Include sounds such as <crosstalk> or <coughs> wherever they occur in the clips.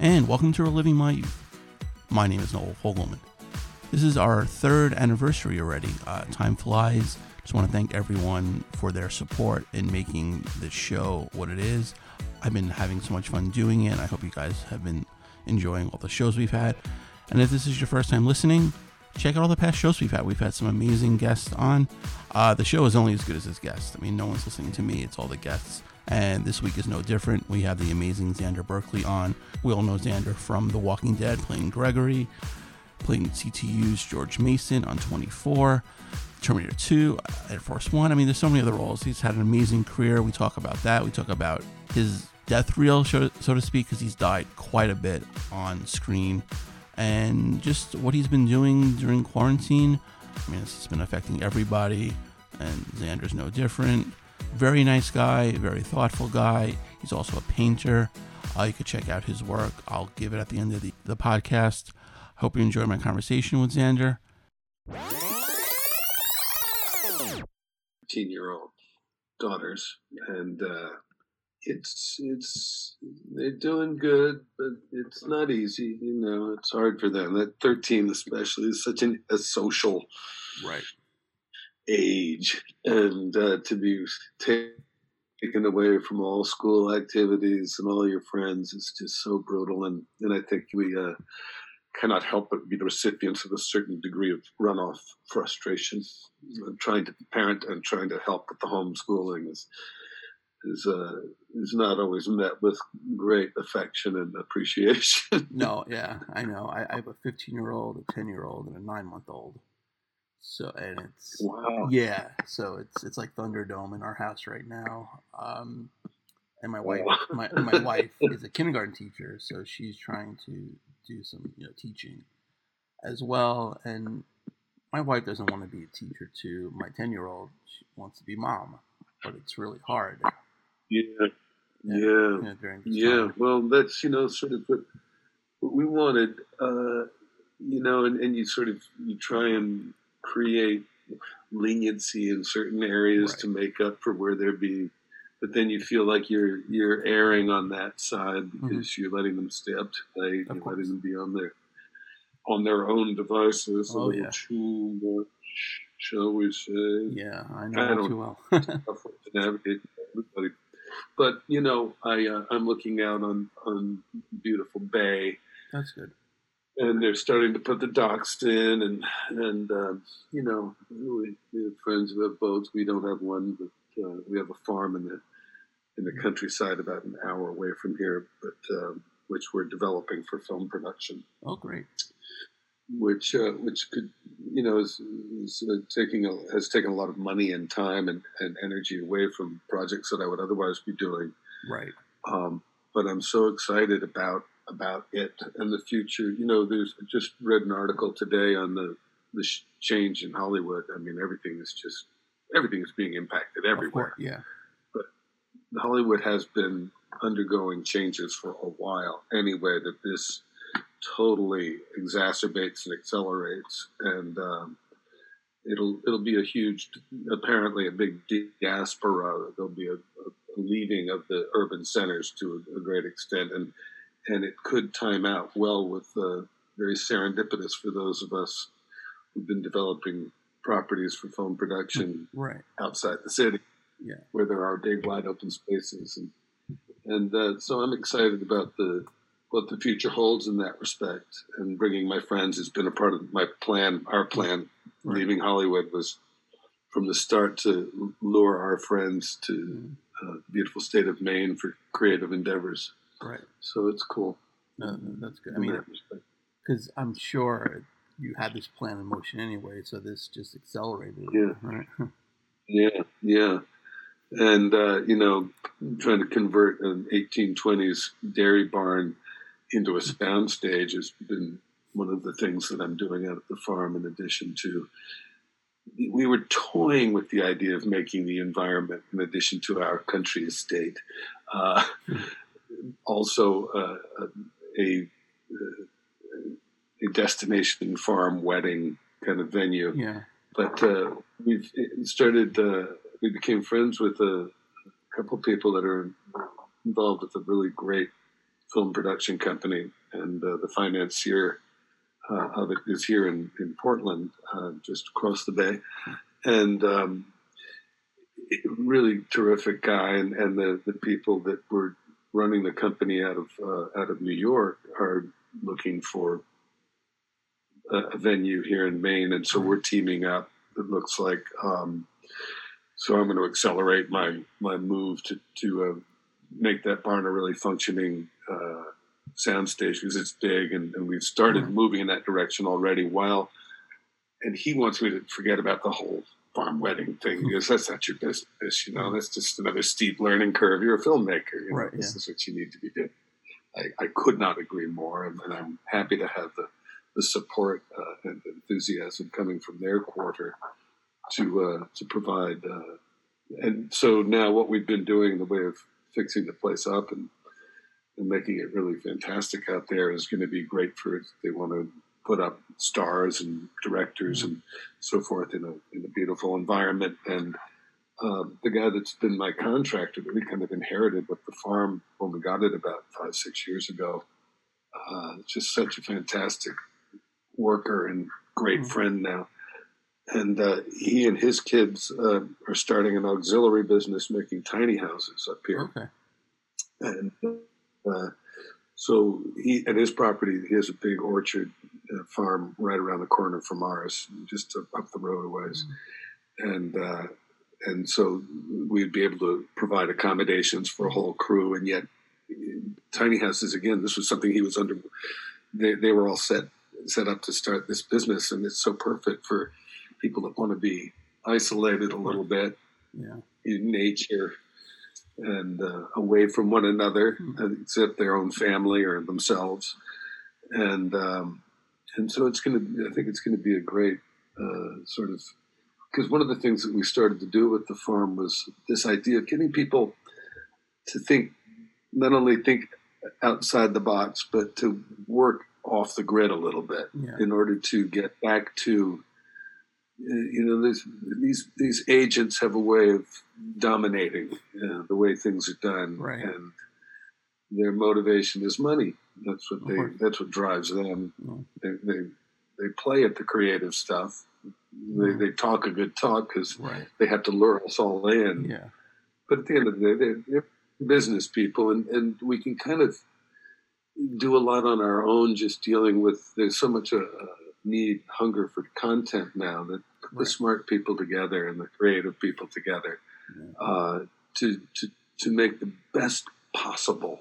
and welcome to Reliving My Youth. My name is Noel Fogelman. This is our third anniversary already. Uh, time flies. Just want to thank everyone for their support in making this show what it is. I've been having so much fun doing it. I hope you guys have been enjoying all the shows we've had. And if this is your first time listening, check out all the past shows we've had. We've had some amazing guests on. Uh, the show is only as good as its guests. I mean, no one's listening to me, it's all the guests. And this week is no different. We have the amazing Xander Berkeley on. We all know Xander from The Walking Dead, playing Gregory, playing CTU's George Mason on 24, Terminator 2, uh, Air Force One. I mean, there's so many other roles. He's had an amazing career. We talk about that. We talk about his death reel, so to speak, because he's died quite a bit on screen, and just what he's been doing during quarantine. I mean, it's been affecting everybody, and Xander's no different. Very nice guy, very thoughtful guy. He's also a painter. Uh, you could check out his work. I'll give it at the end of the, the podcast. Hope you enjoyed my conversation with Xander. 15 year old daughters, and uh, it's it's they're doing good, but it's not easy. You know, it's hard for them. That 13, especially, is such an, a social right age, and uh, to be taken away from all school activities and all your friends is just so brutal. And and I think we. Uh, cannot help but be the recipients of a certain degree of runoff frustration. And Trying to parent and trying to help with the homeschooling is is uh, is not always met with great affection and appreciation. no, yeah, I know. I, I have a 15 year old, a 10 year old, and a nine month old. So and it's wow. yeah. So it's it's like Thunderdome in our house right now. Um, and my wife, wow. my my <laughs> wife is a kindergarten teacher, so she's trying to do some you know teaching as well. And my wife doesn't want to be a teacher too. My 10 year old she wants to be mom, but it's really hard. Yeah. Yeah. Yeah. Well, that's, you know, sort of what, what we wanted, uh, you know, and, and you sort of, you try and create leniency in certain areas right. to make up for where there be but then you feel like you're you're erring on that side mm-hmm. because mm-hmm. you're letting them stay up to you're letting them be on their on their own devices oh, a little yeah. too much, shall we say? Yeah, I know I too well. <laughs> to navigate everybody. But you know, I uh, I'm looking out on on beautiful bay. That's good. And they're starting to put the docks in, and and um, you know, we, we have friends who have boats. We don't have one, but uh, we have a farm in the in the countryside about an hour away from here, but um, which we're developing for film production. Oh, great! Which uh, which could you know is, is uh, taking a, has taken a lot of money and time and, and energy away from projects that I would otherwise be doing. Right. Um, but I'm so excited about about it and the future. You know, there's I just read an article today on the the change in Hollywood. I mean, everything is just everything is being impacted everywhere. yeah. But Hollywood has been undergoing changes for a while anyway that this totally exacerbates and accelerates and um, it'll it'll be a huge apparently a big diaspora there'll be a, a leaving of the urban centers to a, a, great extent and and it could time out well with uh, very serendipitous for those of us who've been developing properties for film production right. outside the city, yeah. where there are big wide open spaces, and and uh, so I'm excited about the what the future holds in that respect. And bringing my friends has been a part of my plan. Our plan, right. leaving Hollywood, was from the start to lure our friends to mm-hmm. uh, the beautiful state of Maine for creative endeavors. Right. So it's cool. No, that's good. I mean, because I'm sure you had this plan in motion anyway, so this just accelerated. Yeah. Right. <laughs> yeah. Yeah. And uh, you know, trying to convert an 1820s dairy barn into a sound stage has been one of the things that I'm doing out at the farm. In addition to, we were toying with the idea of making the environment, in addition to our country estate, uh, hmm. Also uh, a, a a destination farm wedding kind of venue. Yeah. But uh, we've started. Uh, we became friends with a couple people that are involved with a really great film production company, and uh, the financier uh, of it is here in in Portland, uh, just across the bay, and. Um, really terrific guy, and, and the, the people that were running the company out of uh, out of New York are looking for a, a, venue here in Maine, and so we're teaming up. It looks like um, so. I'm going to accelerate my my move to to uh, make that barn a really functioning uh, soundstage because it's big, and, and we've started mm-hmm. moving in that direction already. While and he wants me to forget about the whole farm wedding thing hmm. because that's not your business. You know, that's just another steep learning curve. You're a filmmaker. You know, right, this yeah. is what you need to be doing. I, I could not agree more, and, and, I'm happy to have the the support uh, and enthusiasm coming from their quarter to uh, to provide. Uh, and so now, what we've been doing in the way of fixing the place up and and making it really fantastic out there is going to be great for if they want to put up stars and directors and so forth in a in a beautiful environment. And uh, the guy that's been my contractor that we kind of inherited with the farm when we got it about five six years ago. Uh, just such a fantastic worker and great mm-hmm. friend now. And uh, he and his kids uh, are starting an auxiliary business making tiny houses up here. Okay. And uh, so he at his property, he has a big orchard uh, farm right around the corner from ours, just up the road a ways, mm-hmm. and uh, and so we'd be able to provide accommodations for a whole crew, and yet tiny houses again. This was something he was under. They they were all set set up to start this business, and it's so perfect for people that want to be isolated a little bit yeah. in nature and uh, away from one another, mm-hmm. except their own family or themselves. And um, and so it's going to. I think it's going to be a great uh, sort of because one of the things that we started to do with the farm was this idea of getting people to think, not only think outside the box, but to work off the grid a little bit yeah. in order to get back to you know, these these agents have a way of dominating uh, the way things are done, right. and their motivation is money. That's what they. That's what drives them. Mm. They, they they play at the creative stuff. Mm. They they talk a good talk because right. they have to lure us all in. Yeah. But at the end of the day, they're, they're business people, and and we can kind of do a lot on our own, just dealing with. There's so much. Uh, need hunger for content now that right. the smart people together and the creative people together uh, to, to to make the best possible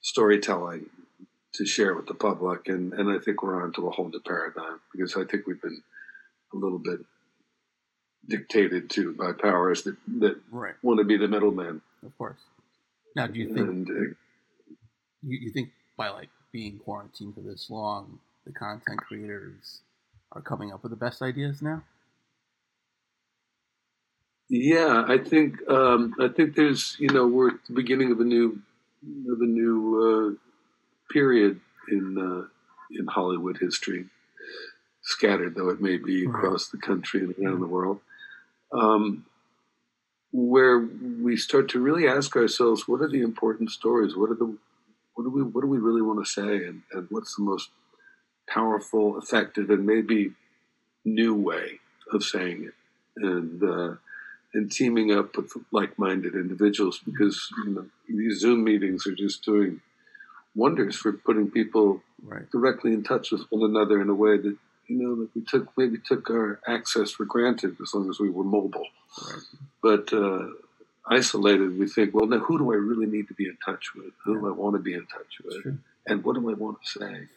storytelling to share with the public and and I think we're on to a whole new paradigm because I think we've been a little bit dictated to by powers that that right. want to be the middleman. Of course. Now, do you think and, uh, you, you think by like being quarantined for this long, the content creators are coming up with the best ideas now? Yeah, I think um, I think there's you know we're at the beginning of a new of a new uh, period in uh, in Hollywood history, scattered though it may be across the country and around the world, um, where we start to really ask ourselves, what are the important stories? What are the what do we what do we really want to say, and, and what's the most powerful, effective, and maybe new way of saying it, and uh, and teaming up with like-minded individuals because you know, these Zoom meetings are just doing wonders for putting people right. directly in touch with one another in a way that you know that we took maybe took our access for granted as long as we were mobile, right. but. Uh, isolated, we think, well, now who do I really need to be in touch with? Who yeah. do I want to be in touch with? And what do I want to say?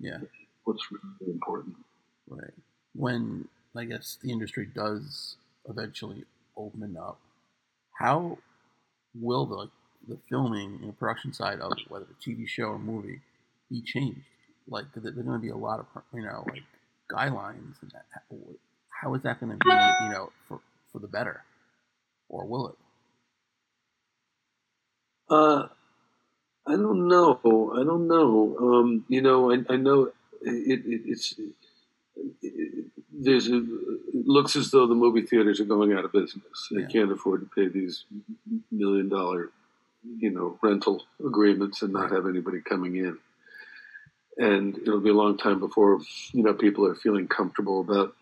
Yeah what's really important. Right. When I guess the industry does eventually open up, how will the the filming and production side of whether a TV show or movie be changed? Like, there's going to be a lot of you know like guidelines, and that, how is that going to be you know for for the better, or will it? Uh, I don't know. I don't know. Um, you know, I, I know it, it, it's it, there's a, it looks as though the movie theaters are going out of business. They yeah. can't afford to pay these million dollar you know, rental agreements and not have anybody coming in. And it'll be a long time before, you know, people are feeling comfortable about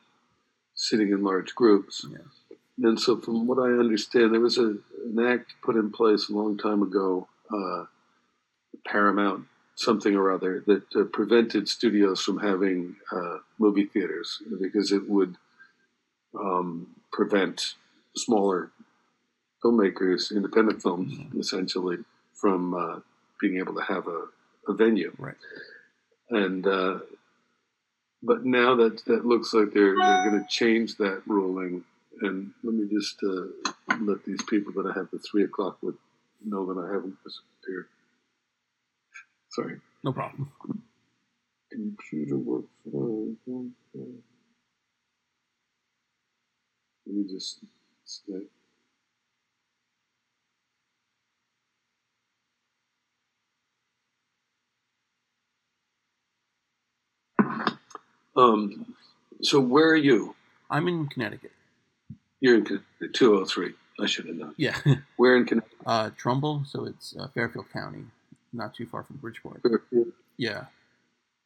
sitting in large groups. Yeah. And so, from what I understand, there was a, an act put in place a long time ago, uh, Paramount something or other, that uh, prevented studios from having uh, movie theaters because it would um, prevent smaller filmmakers, independent film, Mm-hmm. essentially, from uh, being able to have a, a venue. Right. And uh, but now that that looks like they're they're going to change that ruling. And let me just uh, let these people that I have at three o'clock with know that I haven't disappeared. Sorry. No problem. Computer works. fine. Let me just stay. Um, so where are you? I'm in Connecticut. You're in Con- 203. I should have known. Yeah. <laughs> Where in Connecticut? uh, Trumbull, so it's uh, Fairfield County, not too far from Bridgeport. Yeah.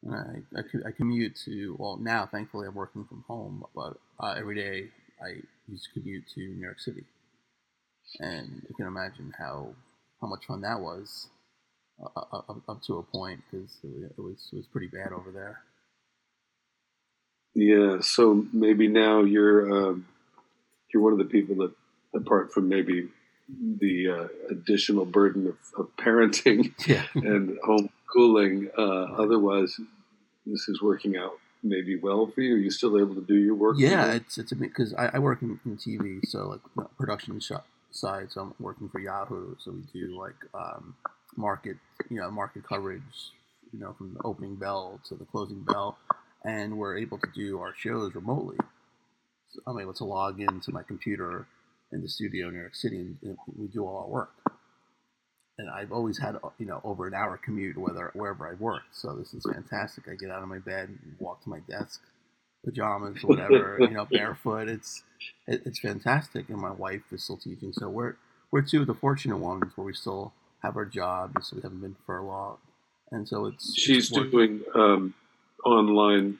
And I, I, I commute to, well, now thankfully I'm working from home, but uh, every day I used to commute to New York City. And you can imagine how how much fun that was uh, uh, up, up to a point because it, it was it was pretty bad over there. Yeah. So maybe now you're um, you're one of the people that, apart from maybe the uh, additional burden of, of parenting <laughs> Yeah. and homeschooling, uh, otherwise this is working out maybe well for you. Are you still able to do your work? Yeah, it's it's a because I, I work in, in TV, so like you know, production shop side. So I'm working for Yahoo, so we do like um, market, you know, market coverage, you know, from the opening bell to the closing bell, and we're able to do our shows remotely. So I'm able to log into my computer in the studio in New York City, and, and we do all our work. And I've always had, you know, over an hour commute whether wherever I work. So this is fantastic. I get out of my bed, walk to my desk, pajamas, <laughs> whatever, you know, barefoot. It's it, it's fantastic. And my wife is still teaching, so we're we're two of the fortunate ones where we still have our jobs, so we haven't been for long. And so it's it's She's work- doing um, online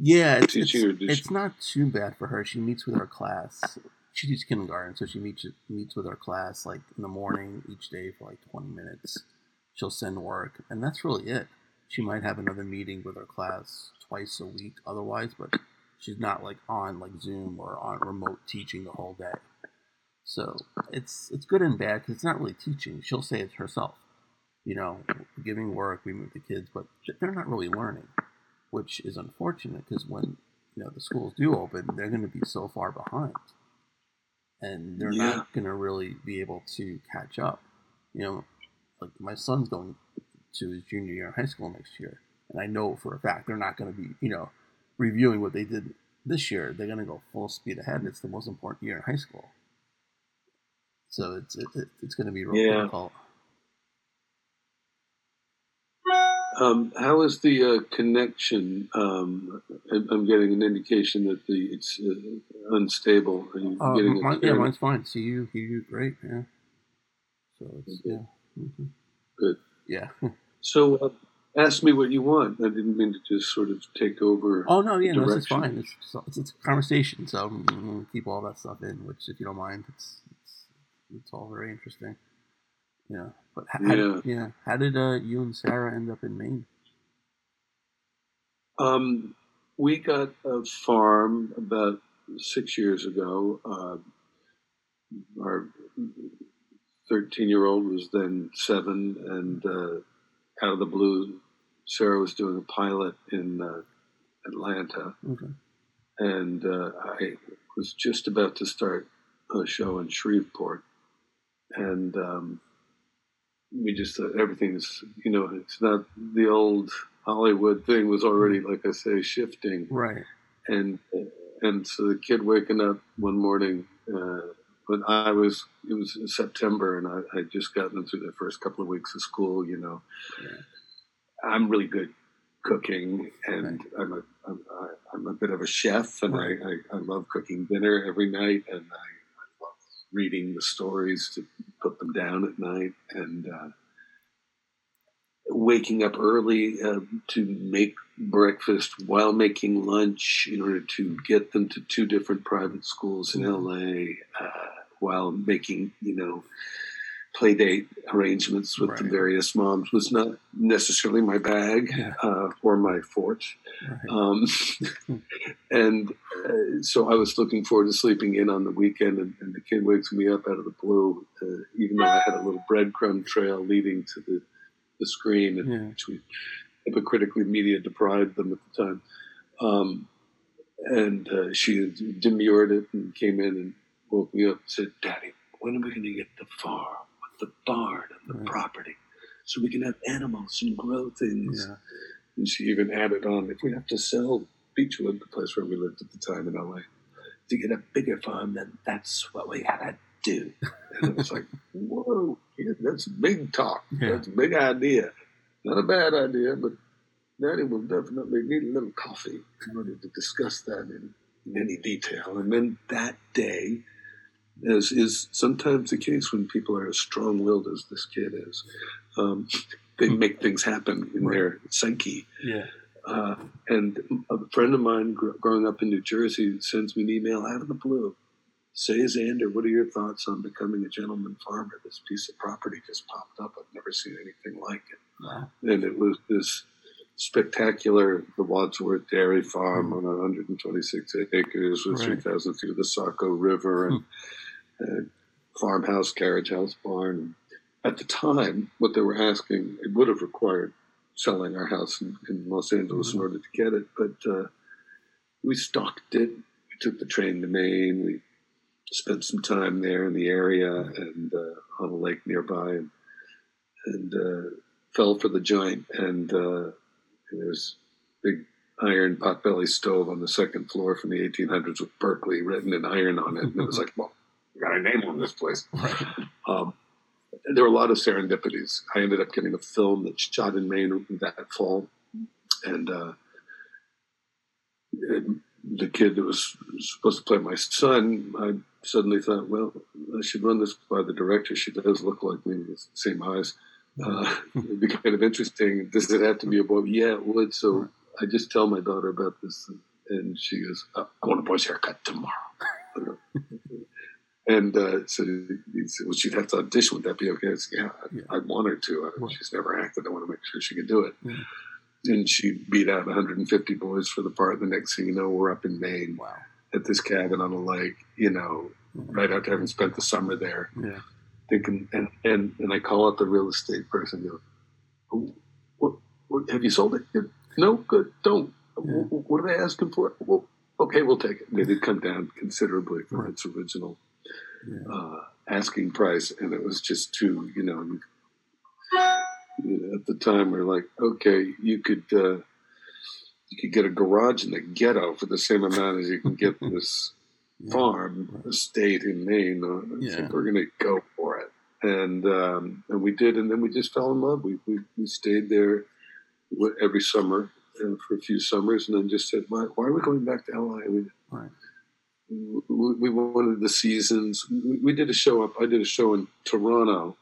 yeah, it's, it's, it's not too bad for her. She meets with her class. She teaches kindergarten, so she meets meets with her class like in the morning each day for like twenty minutes. She'll send work, and that's really it. She might have another meeting with her class twice a week, otherwise, but she's not like on like Zoom or on remote teaching the whole day. So it's it's good and bad because it's not really teaching. She'll say it herself, you know, giving work, we move the kids, but they're not really learning which is unfortunate because when you know the schools do open, they're going to be so far behind, and they're Yeah. not going to really be able to catch up. You know, like my son's going to his junior year in high school next year, and I know for a fact they're not going to be you know reviewing what they did this year. They're going to go full speed ahead. It's the most important year in high school, so it's it, it- it's going to be real Yeah. difficult. Um, how is the uh, connection? Um, I'm getting an indication that the it's uh, unstable. Are you Uh, getting mine, yeah, mine's fine. See you, you, great. Yeah. So it's Okay. yeah. hmm Good. Yeah. So, uh, ask me what you want. I didn't mean to just sort of take over. Oh no, yeah, no, this is fine. It's, just- it's it's a conversation, so I'm gonna keep all that stuff in. Which, if you don't mind, it's it's it's all very interesting. Yeah. But how, how did, yeah, how did uh, you and Sarah end up in Maine? Um, we got a farm about six years ago. Uh, our 13 year old was then seven, and uh, out of the blue, Sarah was doing a pilot in uh, Atlanta. Okay. and uh, I was just about to start a show in Shreveport, and um, we just uh, thought everything's you know it's not the old Hollywood thing was already mm-hmm. like I say shifting, Right. and uh, and so the kid waking up one morning. Uh, when I was, it was September, and I I just gotten through the first couple of weeks of school. You know, Yeah. I'm really good cooking, and I'm a I'm, I'm a bit of a chef, and Right. I, I, I love cooking dinner every night, and I, I love reading the stories to put them down at night and uh, waking up early uh, to make breakfast while making lunch in order to get them to two different private schools in LA uh, while making, you know, play date arrangements with right. the various moms was not necessarily my bag yeah. uh, or my forte. Right. Um, <laughs> and uh, so I was looking forward to sleeping in on the weekend, and, and the kid wakes me up out of the blue, uh, even though I had a little breadcrumb trail leading to the, the screen, yeah. which we hypocritically media deprived them at the time. Um, and uh, she demurred it and came in and woke me up and said, Daddy, when are we going to get the farm? The barn and the right. property so we can have animals and grow things. Yeah. And she even added on if we have to sell Beechwood, the place where we lived at the time in LA, to get a bigger farm, then that's what we gotta do. And it was like, <laughs> whoa, that's big talk. Yeah. That's a big idea. Not a bad idea, but Daddy will definitely need a little coffee in order to discuss that in, in any detail. And then that day, as is sometimes the case when people are as strong willed as this kid is. Um, they hmm. make things happen in right. their psyche. Yeah. Uh, and a friend of mine gr- growing up in New Jersey sends me an email out of the blue. Say, Xander, what are your thoughts on becoming a gentleman farmer? This piece of property just popped up. I've never seen anything like it. Wow. And it was this spectacular, the Wadsworth Dairy Farm mm. on 126 acres with right. 3,000 feet of the Saco River and mm uh, farmhouse, carriage house, barn. At the time, what they were asking, it would have required selling our house in, in Los Angeles mm-hmm. in order to get it, but uh, we stocked it. We took the train to Maine. We spent some time there in the area and uh, on a lake nearby, and, and uh, fell for the joint. And, uh, and there's big iron potbelly stove on the second floor from the 1800s with Berkeley written in iron on it, and it was like, well got a name on this place. Um, there were a lot of serendipities. I ended up getting a film that shot in Maine that fall, and uh, the kid that was supposed to play my son, I suddenly thought, well, I should run this by the director. She does look like me, with the same eyes. Uh, it'd be kind of interesting. Does it have to be a boy? Yeah, it would. So I just tell my daughter about this, and she goes, "I want a boy's haircut tomorrow." <laughs> And uh, so he said, well, she'd have to audition. Would that be okay? I said, yeah, yeah. I'd want her to. Uh, she's never acted. I want to make sure she can do it. Yeah. And she beat out 150 boys for the part. The next thing you know, we're up in Maine wow. at this cabin on a lake, you know, mm-hmm. right after having spent the summer there. Yeah. Thinking, and, and, and I call out the real estate person, go, oh, what, what, have you sold it? No, good, don't. Yeah. What, are they asking for? Well, okay, we'll take it. They did come down considerably from right. its original. Uh, asking price, and it was just too, you know, you at the time we are like, okay, you could uh, you could get a garage in the ghetto for the same amount as you can get <laughs> this yeah. farm estate in Maine. Uh, I yeah. think we're going to go for it, and um, and we did, and then we just fell in love. We we, we stayed there every summer uh, for a few summers, and then just said, why, why are we going back to LA? We, right we wanted the seasons. We did a show up. I did a show in Toronto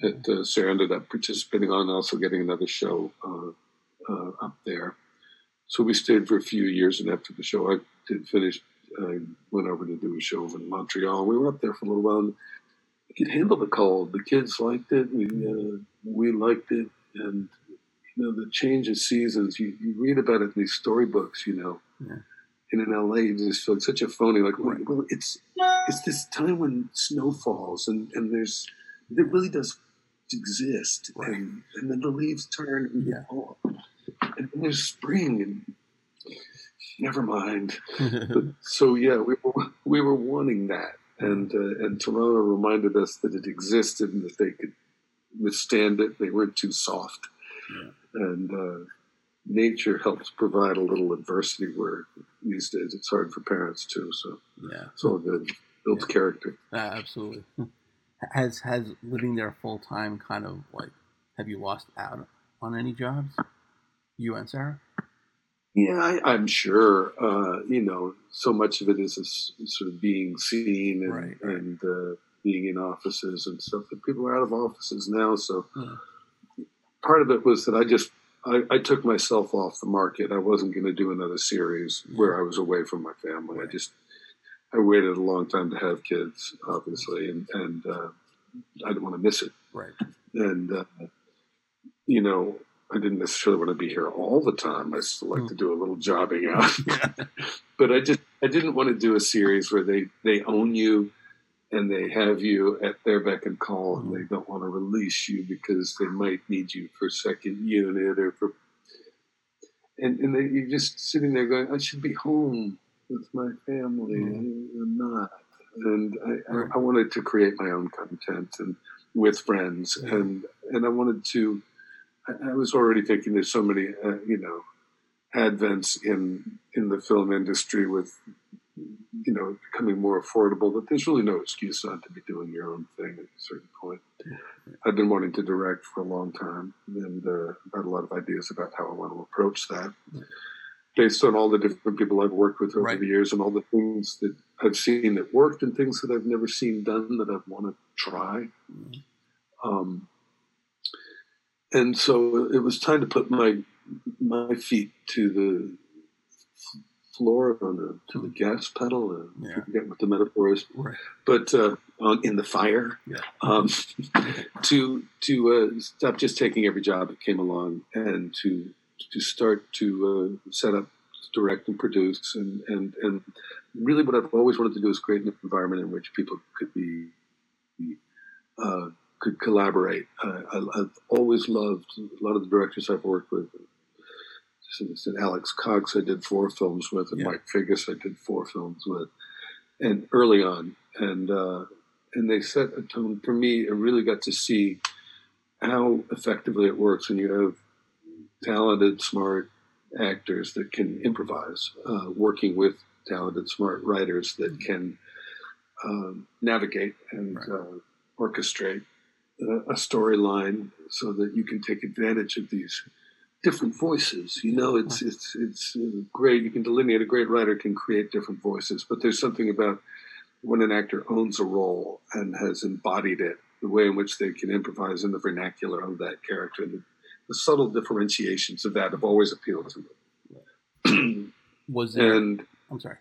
that uh, Sarah ended up participating on, also getting another show uh, uh, up there. So we stayed for a few years, and after the show, I did finish. I went over to do a show in Montreal. We were up there for a little while. And we could handle the cold. The kids liked it. We uh, we liked it, and you know the change of seasons. You, you read about it in these storybooks. You know. Yeah in LA, you just feel like such a phony. Like, well, it's it's this time when snow falls and, and there's it really does exist, right. and and then the leaves turn and yeah. fall, and there's spring and never mind. <laughs> but, so yeah, we were, we were wanting that, and uh, and Toronto reminded us that it existed and that they could withstand it. They weren't too soft, yeah. and. Uh, nature helps provide a little adversity where these days it's hard for parents too. So yeah, it's all good. Builds yeah. character. Uh, absolutely. <laughs> Has has living there full time kind of like have you lost out on any jobs? You and Sarah? Yeah, I, am sure. Uh, you know, so much of it is a, sort of being seen and, right, right. and uh, being in offices and stuff. But people are out of offices now, so yeah. part of it was that I just I, I, took myself off the market. I wasn't going to do another series where I was away from my family. Right. I just I waited a long time to have kids, obviously, and and uh, I didn't want to miss it. Right. And uh, you know, I didn't necessarily want to be here all the time. I still like mm. to do a little jobbing out, <laughs> <laughs> but I just I didn't want to do a series where they they own you and they have you at their beck and call, and they mm. don't want to release you because they might need you for second unit or for. And and they, you're just sitting there going, I should be home with my family. Mm. I'm not, and I, I, I, wanted to create my own content and with friends, and and I wanted to I, was already thinking there's so many, uh, you know, advents in in the film industry with, you know, becoming more affordable that there's really no excuse not to be doing your own thing at a certain point. I've been wanting to direct for a long time, and uh, I've had a lot of ideas about how I want to approach that. Based on all the different people I've worked with over right. the years and all the things that I've seen that worked and things that I've never seen done that I want to try. Mm-hmm. Um, and so it was time to put my my feet to the floor on the to the gas pedal. Uh, yeah. I forget what the metaphor is, right. but uh, on in the fire. Yeah. Um, <laughs> to to uh, stop just taking every job that came along and to to start to uh, set up, direct, and produce, and and and really what I've always wanted to do is create an environment in which people could be. be uh, could collaborate. I, have always loved a lot of the directors I've worked with. So Alex Cox, I did four films with, and yeah. Mike Figgis, I did four films with, and early on, and uh, and they set a tone for me. I really got to see how effectively it works when you have talented, smart actors that can improvise, uh, working with talented, smart writers that mm-hmm. can um, navigate and right. uh, orchestrate a storyline so that you can take advantage of these different voices. You know, it's it's it's uh, great. You can delineate. A great writer can create different voices, but there's something about when an actor owns a role and has embodied it, the way in which they can improvise in the vernacular of that character, the, the subtle differentiations of that have always appealed to me. <clears throat> was there? And I'm sorry.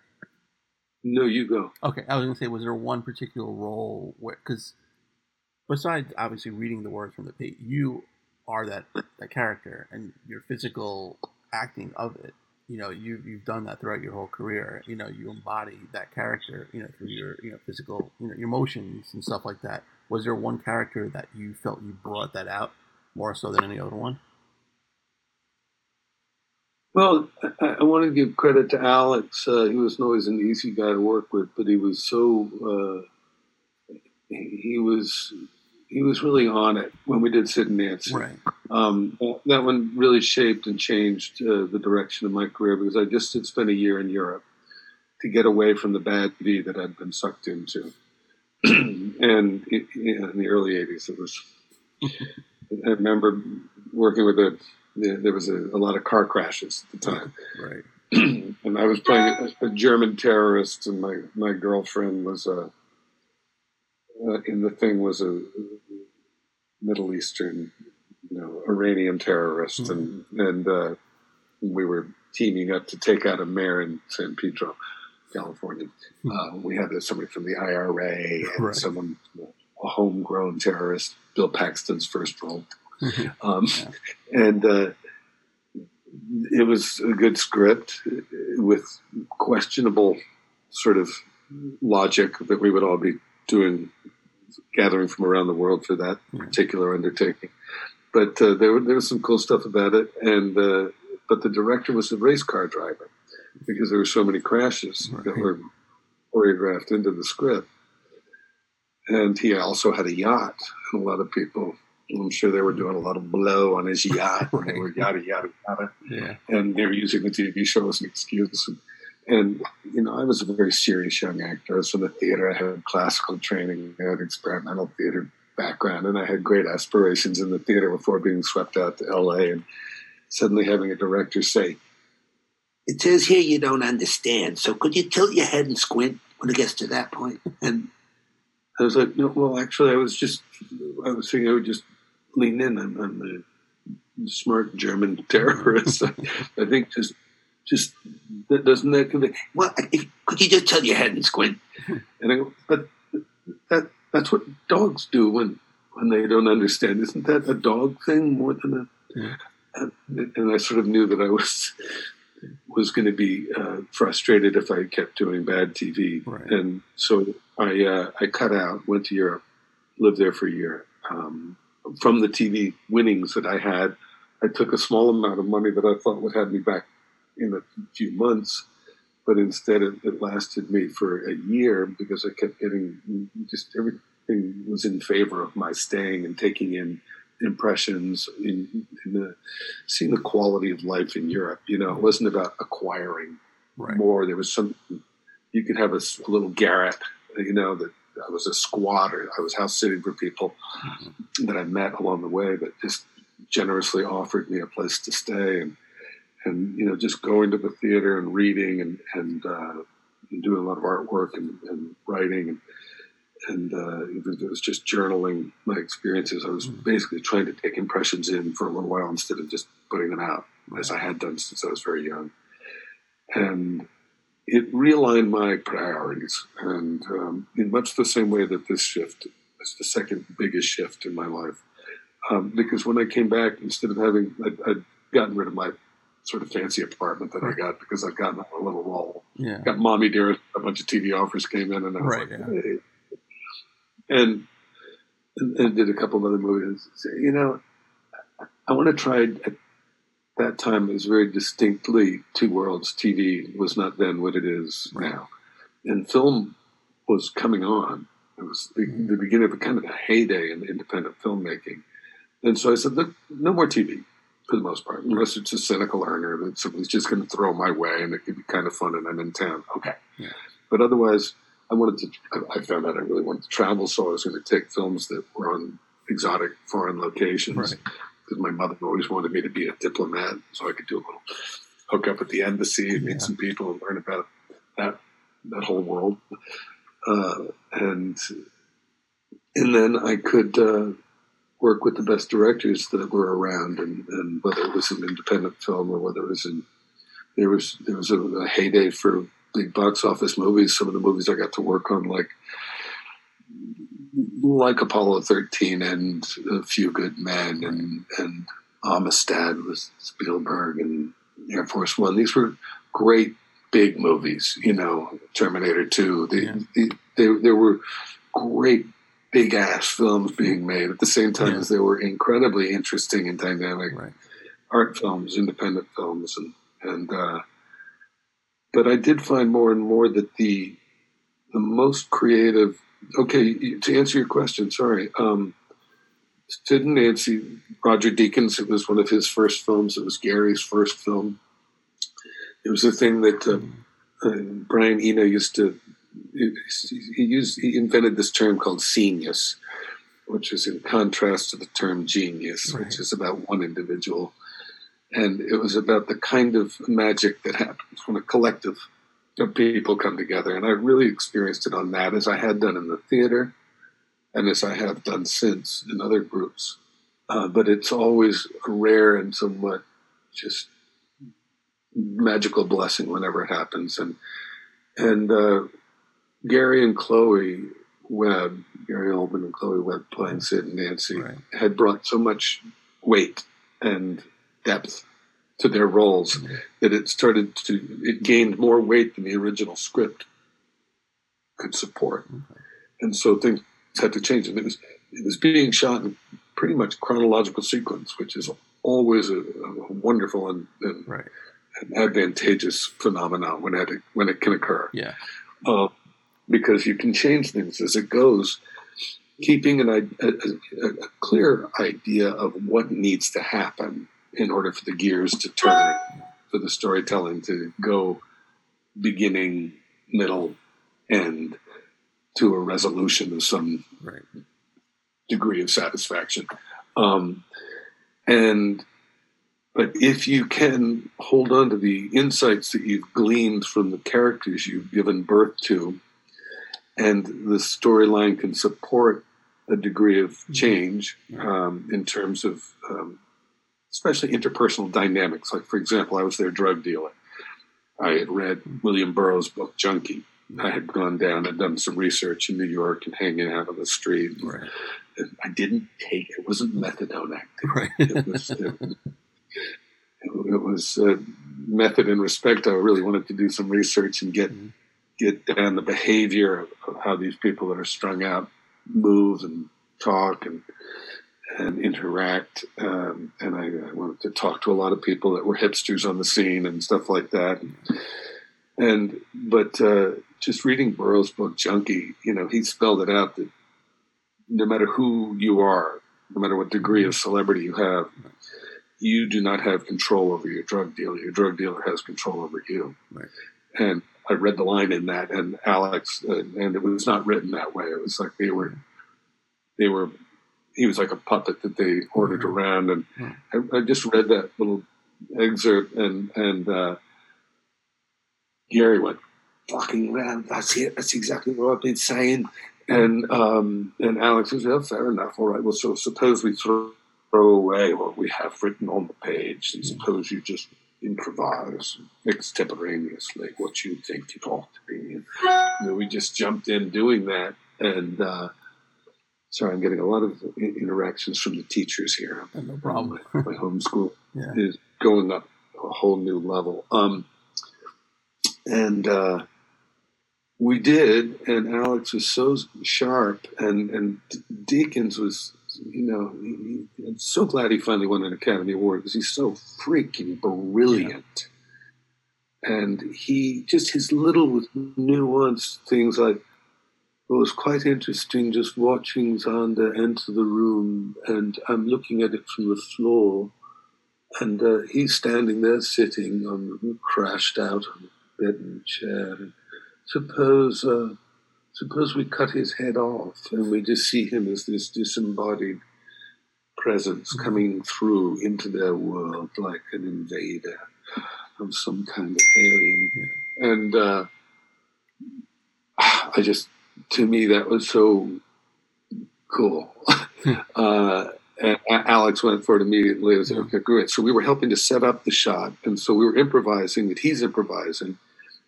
No, you go. Okay, I was going to say, was there one particular role where because besides obviously reading the words from the page, you are that that character and your physical acting of it. You know, you you've done that throughout your whole career. You know, you embody that character. You know, through your you know physical you know your emotions and stuff like that. Was there one character that you felt you brought that out more so than any other one? Well, I, I want to give credit to Alex. Uh, he wasn't always an easy guy to work with, but he was so uh, he was he was really on it when we did Sid and Nancy. Right. Um, that one really shaped and changed uh, the direction of my career because I just had spent a year in Europe to get away from the bad V that I'd been sucked into. <clears throat> and it, in the early '80s, it was. I remember working with a. There was a, a lot of car crashes at the time. Right. <clears throat> and I was playing a, a, German terrorist, and my my girlfriend was a. Uh, in the thing was a Middle Eastern, you know, Iranian terrorists, mm-hmm. and and uh, we were teaming up to take out a mayor in San Pedro, California. Mm-hmm. Uh, we had somebody from the IRA and right. someone, a homegrown terrorist, Bill Paxton's first role, mm-hmm. um, yeah. and. Uh, it was a good script with questionable sort of logic that we would all be doing gathering from around the world for that particular undertaking. But uh, there, there was some cool stuff about it, and uh, but the director was a race car driver because there were so many crashes right. that were choreographed into the script, and he also had a yacht, and a lot of people. I'm sure they were doing a lot of blow on his yacht. right. They were yada yada yada, yeah. and they were using the TV show as an excuse. And, and, you know, I was a very serious young actor. I was from the theater. I had classical training. I had experimental theater background. And I had great aspirations in the theater before being swept out to LA and suddenly having a director say, it says here you don't understand. So could you tilt your head and squint when it gets to that point? And I was like, no, well, actually, I was just, I was thinking I would just lean in. I'm, a smart German <laughs> terrorist. I think just, just that doesn't that convey? Well, if, could you just turn your head and squint? <laughs> And I go, but that that's what dogs do when when they don't understand. Isn't that a dog thing more than a? Yeah. And, and I sort of knew that I was was going to be uh, frustrated if I kept doing bad TV, Right. and so I uh, I cut out, went to Europe, lived there for a year. Um, from the TV winnings that I had, I took a small amount of money that I thought would have me back in a few months, but instead it, it lasted me for a year because I kept getting just everything was in favor of my staying and taking in impressions in, in the, seeing the quality of life in Europe. You know, it wasn't about acquiring Right. more. There was some you could have a little garret, you know, that I was a squatter. I was house sitting for people mm-hmm. that I met along the way that just generously offered me a place to stay and and you know just going to the theater and reading and and, uh, and doing a lot of artwork and, and writing and and uh, it was just journaling my experiences, I was basically trying to take impressions in for a little while instead of just putting them out as I had done since I was very young. And it realigned my priorities, and um, in much the same way that this shift is the second biggest shift in my life. Um, because when I came back, instead of having, I'd, I'd gotten rid of my sort of fancy apartment that I got because I'd gotten a little role. Yeah. Got mommy dear, a bunch of TV offers came in, and I was Right, like, yeah. hey. and, and and did a couple of other movies. So, you know, I, want to try. At that time, it was very distinctly two worlds. TV was not then what it is Right. now, and film was coming on. It was the, Mhm. the beginning of a kind of a heyday in independent filmmaking. And so I said, look, no more TV for the most part, unless it's a cynical earner that somebody's just going to throw my way and it could be kind of fun and I'm in town. Okay. Yeah. But otherwise, I wanted to, I- found out I really wanted to travel, so I was going to take films that were on exotic foreign locations. Right. Because my mother always wanted me to be a diplomat, so I could do a little hook up at the embassy and meet Yeah. some people and learn about that that whole world. Uh, and and then I could uh, work with the best directors that were around, and, and whether it was an independent film or whether it was in there was there was a, a heyday for big box office movies. Some of the movies I got to work on, like like Apollo thirteen and A Few Good Men, and and Amistad with Spielberg and Air Force One. These were great big movies, you know, Terminator Two. They, Yeah. they, they, there were great big ass films being made at the same time Yeah. as they were incredibly interesting and dynamic Right. art films, independent films, and and uh, but I did find more and more that the the most creative. Okay, to answer your question, sorry. Um, Sid and Nancy, Roger Deakins. It was one of his first films. It was Gary's first film. It was a thing that uh, uh, Brian Eno used to. He used. He invented this term called scenius, which is in contrast to the term genius, Right. which is about one individual. And it was about the kind of magic that happens when a collective of people come together. And I really experienced it on that, as I had done in the theater, and as I have done since in other groups. Uh, but it's always a rare and somewhat just magical blessing whenever it happens. And and uh, Gary and Chloe Webb, Gary Oldman and Chloe Webb playing Sid and Nancy, Right. had brought so much weight and depth to their roles Mhm. that it started to it gained more weight than the original script could support, Okay. and so things had to change. And it was it was being shot in pretty much chronological sequence, which is always a, a wonderful and, and Right. an advantageous phenomenon when it when it can occur Yeah. uh, because you can change things as it goes, keeping an, a, a, a clear idea of what needs to happen in order for the gears to turn, for the storytelling to go beginning, middle, end to a resolution of some Right. degree of satisfaction. Um, and but if you can hold on to the insights that you've gleaned from the characters you've given birth to, and the storyline can support a degree of Mm-hmm. change um, in terms of um, especially interpersonal dynamics. Like, for example, I was their drug dealer. I had read William Burroughs' book Junky. I had gone down and done some research in New York and hanging out on the street. Right. And I didn't take it wasn't methadone acting. Right. It was it, it was uh, method and respect. I really wanted to do some research and get Mhm. Get down the behavior of, how these people that are strung out move and talk and and interact. Um, and I, I wanted to talk to a lot of people that were hipsters on the scene and stuff like that. And but uh, just reading Burroughs' book Junky, you know, he spelled it out that no matter who you are, no matter what degree of celebrity you have, you do not have control over your drug dealer. Your drug dealer has control over you. Right. And I read the line in that, and Alex, uh, and it was not written that way. It was like they were, they were, he was like a puppet that they ordered around, and I, I just read that little excerpt, and and uh, Gary went, "Fucking man, that's it. That's exactly what I've been saying." And um, and Alex says, "Yeah, fair enough. All right. Well, so suppose we throw, throw away what we have written on the page, and suppose you just improvise extemporaneously what you think it ought to be." And, you know, we just jumped in doing that, and uh, sorry, I'm getting a lot of interactions from the teachers here. No problem. My, my homeschool <laughs> Yeah. is going up a whole new level. Um, and uh, we did, and Alex was so sharp, and and Deacons was, you know, he, he- I'm so glad he finally won an Academy Award because he's so freaking brilliant. And he just his little with nuanced things like it was quite interesting just watching Xander enter the room, and I'm looking at it from the floor, and uh, he's standing there sitting on crashed out on a bed and chair. And suppose, uh, suppose we cut his head off, and we just see him as this disembodied presence coming through into their world like an invader of some kind of alien. And uh, <sighs> I just, to me, that was so cool. <laughs> uh, and Alex went for it immediately. I said, okay, great. So we were helping to set up the shot. And so we were improvising that he's improvising.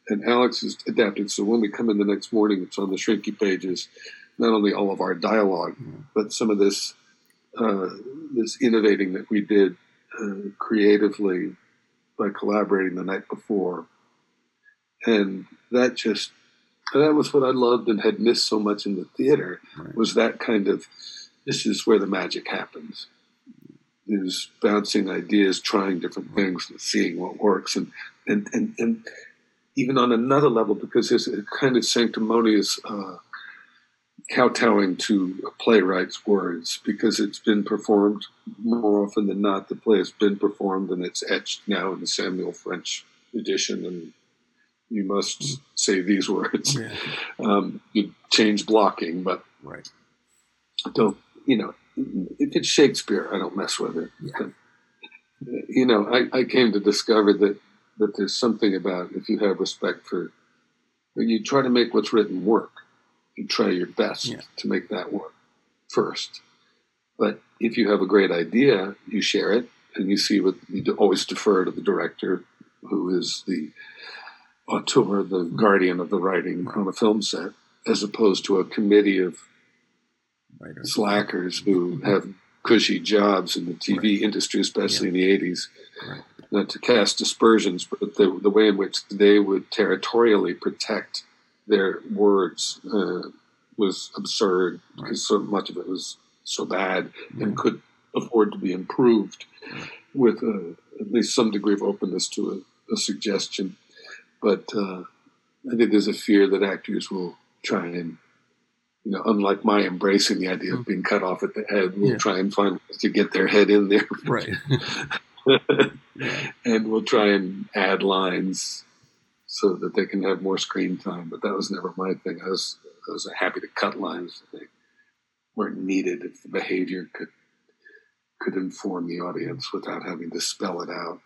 And Alex is adapting. So when we come in the next morning, it's on the shrinky pages, not only all of our dialogue, but some of this uh, this innovating that we did uh, creatively by collaborating the night before. And that just, that was what I loved and had missed so much in the theater Right. was that kind of, this is where the magic happens. Is bouncing ideas, trying different things, and seeing what works, and and and, and even on another level, because there's a kind of sanctimonious uh, kowtowing to a playwright's words, because it's been performed more often than not. The play has been performed, and it's etched now in the Samuel French edition, and you must say these words. Yeah. Um, you change blocking, but Right. don't you know if it's shakespeare i don't mess with it Yeah. you know I, I came to discover that that there's something about if you have respect for when you try to make what's written work you try your best Yeah. to make that work first but if you have a great idea you share it and you see what you always defer to the director who is the auteur the guardian of the writing on a film set as opposed to a committee of Right. slackers who have cushy jobs in the TV industry, especially in the 80s. Right. Not to cast aspersions, but the, the way in which they would territorially protect their words uh, was absurd because so much of it was so bad and could afford to be improved with uh, at least some degree of openness to a, a suggestion. But uh, I think there's a fear that actors will try and you know, unlike my embracing the idea of being cut off at the head, we'll Yeah. try and find ways to get their head in there, Right. <laughs> <laughs> and we'll try and add lines so that they can have more screen time. But that was never my thing. I was I was happy to cut lines if they weren't needed if the behavior could could inform the audience without having to spell it out.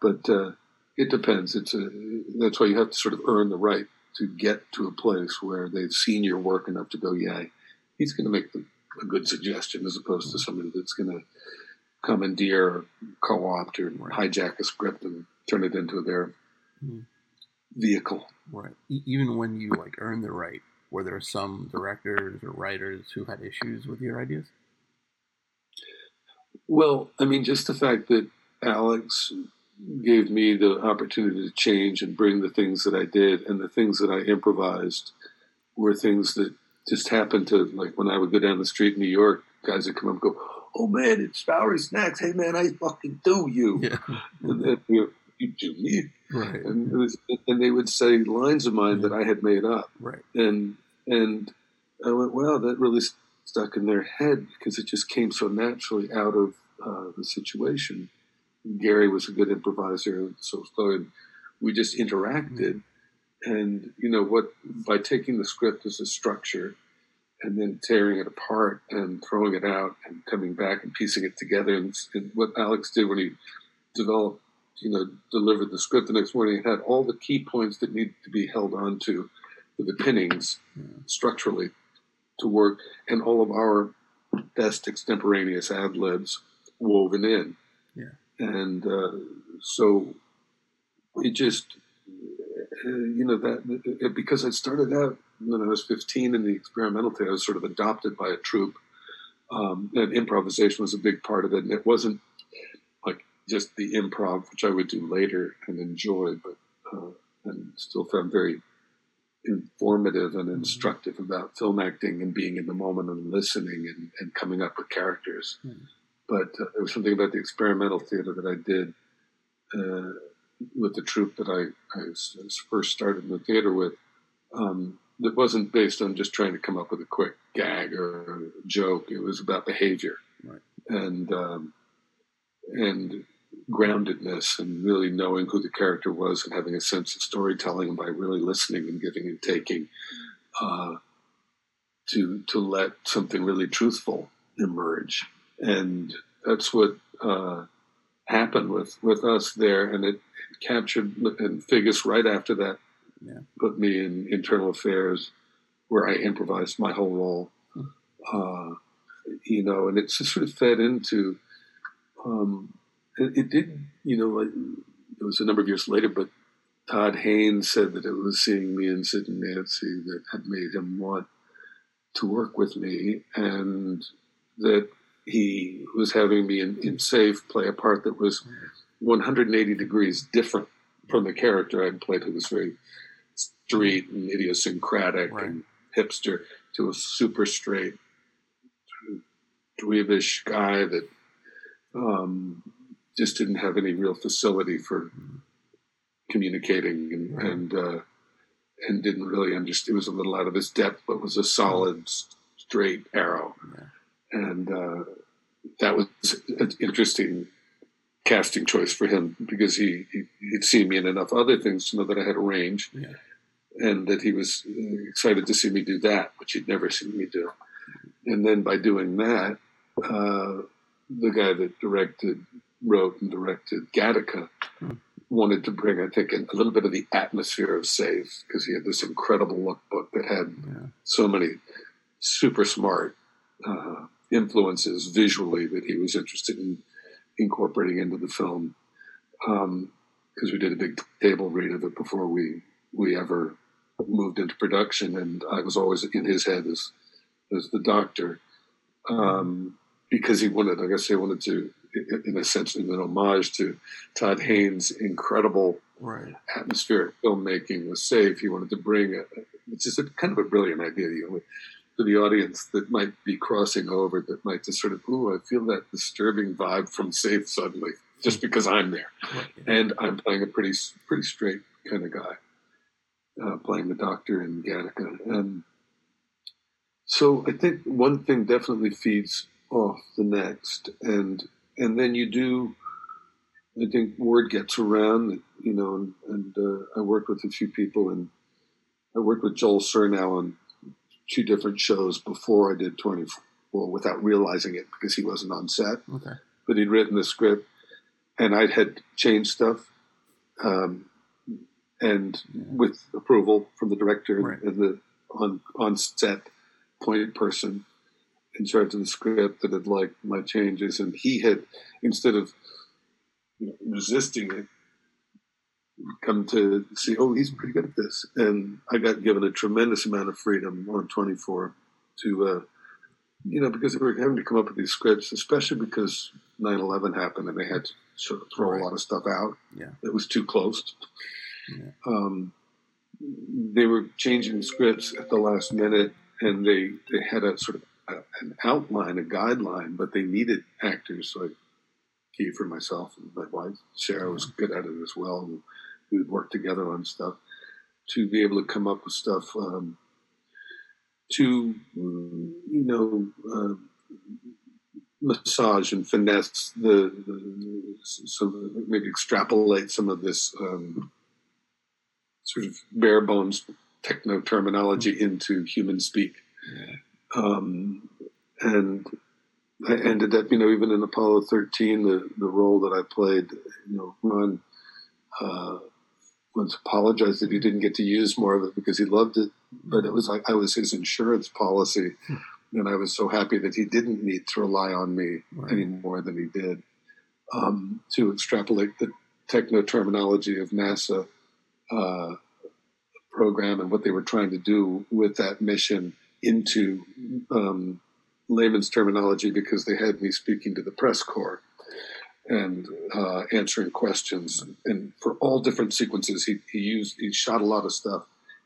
But uh, it depends. It's a, that's why you have to sort of earn the right to get to a place where they've seen your work enough to go, yeah, he's going to make the, a good suggestion, as opposed to somebody that's going to commandeer, co-opt, or Right. hijack a script and turn it into their Mhm. vehicle. Right. E- even when you like earned the right, were there some directors or writers who had issues with your ideas? Well, I mean, just the fact that Alex gave me the opportunity to change and bring the things that I did and the things that I improvised were things that just happened to, like when I would go down the street in New York, guys would come up and go, Oh man, it's Bowery Snaxx. Hey man, I fucking do you. Yeah. <laughs> And then, you, you do me. right. And, was, and they would say lines of mine that I had made up Right. and and I went, wow, that really stuck in their head because it just came so naturally out of uh, the situation. Gary was a good improviser, and so was Chloe. We just interacted, and you know what? By taking the script as a structure, and then tearing it apart and throwing it out and coming back and piecing it together, and, and what Alex did when he developed, you know, delivered the script the next morning, had all the key points that needed to be held on to the pinnings Yeah. structurally to work, and all of our best extemporaneous ad libs woven in. Yeah. And uh, so it just, uh, you know, that because I started out when I was 15 in the experimental theater, I was sort of adopted by a troupe. Um, and improvisation was a big part of it. And it wasn't like just the improv, which I would do later and enjoy, but uh, and still found very informative and instructive about film acting and being in the moment and listening and, and coming up with characters. Hmm. But uh, there was something about the experimental theater that I did uh, with the troupe that I first started in the theater with um, that wasn't based on just trying to come up with a quick gag or joke. It was about behavior Right. and um, and groundedness and really knowing who the character was and having a sense of storytelling by really listening and giving and taking uh, to to let something really truthful emerge and that's what uh, happened with with us there and it captured and Figgis right after that Yeah. put me in internal affairs where I improvised my whole role. Uh, you know and it just sort of fed into um, it, it did, you know, it was a number of years later, but Todd Haynes said that it was seeing me in Sid and Nancy that had made him want to work with me, and that he was having me in, in Safe play a part that was 180 degrees different from the character I'd played, who was very street and idiosyncratic Right. and hipster, to a super straight, dweebish guy that um, just didn't have any real facility for communicating and Right. and, uh, and didn't really understand. It was a little out of his depth, but was a solid, straight arrow, Yeah. and uh, that was an interesting casting choice for him because he, he he'd seen me in enough other things to know that I had a range, Yeah. And that he was uh, excited to see me do that, which he'd never seen me do. And then by doing that, uh, the guy that directed, wrote, and directed Gattaca Hmm. wanted to bring, I think, a little bit of the atmosphere of Safe because he had this incredible lookbook that had Yeah. so many super smart uh, influences visually that he was interested in incorporating into the film. Because we did a big table read of it before we we ever moved into production, and I was always in his head as as the doctor um, because he wanted, like I he wanted to, in a sense, in an homage to Todd Haynes' incredible Right. atmospheric filmmaking was safe. He wanted to bring, a, which is a kind of a brilliant idea, you know, to the audience that might be crossing over, that might just sort of, ooh, I feel that disturbing vibe from Safe suddenly, just because I'm there, Right. and I'm playing a pretty pretty straight kind of guy, uh, playing the Doctor in Gattaca, and so I think one thing definitely feeds off the next, and and then you do. I think word gets around, that, you know, and, and uh, I worked with a few people, and I worked with Joel Surnow on two different shows before I did 24 well, without realizing it because he wasn't on set. Okay. But he'd written the script, and I had changed stuff, um, and with approval from the director and- Right. and the on on set point person in charge of the script that had liked my changes, and he had instead of you know, resisting it, come to see, oh, he's pretty good at this, and I got given a tremendous amount of freedom on 24 to, uh, you know, because we were having to come up with these scripts, especially because 9/11 happened and they had to sort of throw Right. a lot of stuff out. Yeah. It was too close. Um, they were changing scripts at the last minute, and they they had a sort of a, an outline, a guideline, but they needed actors So I like for myself, and my wife Sarah was good at it as well. And we would work together on stuff to be able to come up with stuff um, to you know. Uh, massage and finesse the, the so maybe extrapolate some of this um, sort of bare bones techno terminology into human speak. Yeah. Um, and I ended up, you know, even in Apollo 13, the, the role that I played, you know, Ron uh, once apologized that he didn't get to use more of it because he loved it, but it was like I was his insurance policy. And I was so happy that he didn't need to rely on me Right. any more than he did um, to extrapolate the techno terminology of NASA uh, program and what they were trying to do with that mission into um, layman's terminology because they had me speaking to the press corps and uh, answering questions. And for all different sequences he, he used he shot a lot of stuff.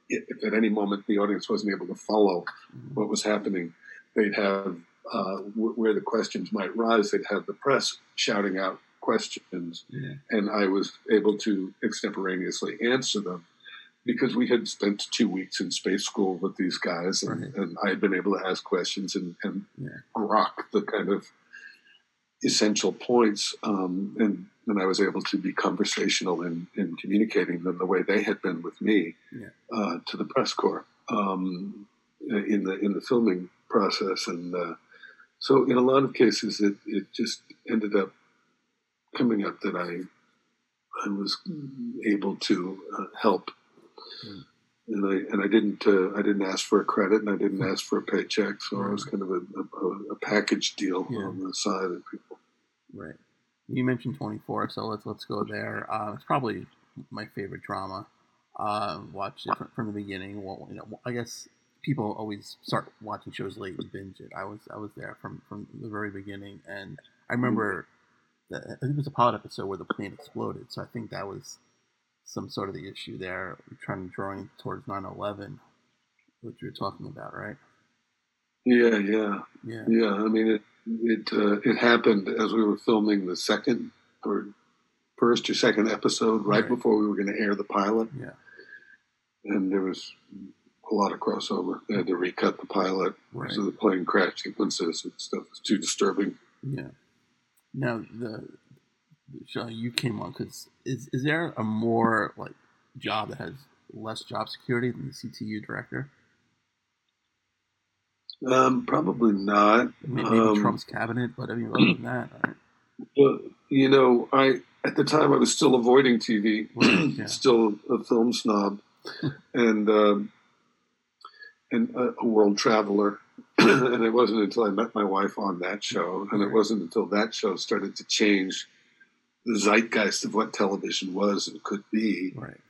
If at any moment the audience wasn't able to follow what was happening they'd have uh, where the questions might rise they'd have the press shouting out questions Yeah. and I was able to extemporaneously answer them because we had spent two weeks in space school with these guys, and, Right. and I had been able to ask questions and, and Yeah. grok the kind of essential points, um, and and I was able to be conversational in, in communicating them the way they had been with me Yeah. uh, to the press corps um, in the in the filming process, and uh, so in a lot of cases, it it just ended up coming up that I I was able to uh, help, Mm. and I and I didn't uh, I didn't ask for a credit and I didn't ask for a paycheck, so I was kind of a, a, a package deal Yeah. on the side of people. Right. You mentioned 24, so let's let's go there. Uh, it's probably my favorite drama. Uh, watched it from, from the beginning. Well, you know, I guess people always start watching shows late and binge it. I was I was there from from the very beginning, and I remember that I think it was a pilot episode where the plane exploded. So I think that was some sort of the issue there, trying to drawing towards 9/11, which you're talking about, right? Yeah, yeah, Yeah. yeah. I mean, it it uh, it happened as we were filming the second or first or second episode, right, Right. before we were going to air the pilot, Yeah. and there was a lot of crossover. They had to recut the pilot, Right. so the plane crash sequences and stuff was too disturbing. Yeah. Now the, show you came on because is is there a more like job that has less job security than the CTU director? Um, probably not. Maybe, maybe Um, Trump's cabinet, but I mean other than that, right? <clears throat> Well, you know, I at the time I was still avoiding TV, Right, <clears throat> yeah. still a film snob, <laughs> and um, and a, a world traveler. <clears throat> and it wasn't until I met my wife on that show, and it wasn't until that show started to change the zeitgeist of what television was and could be. right.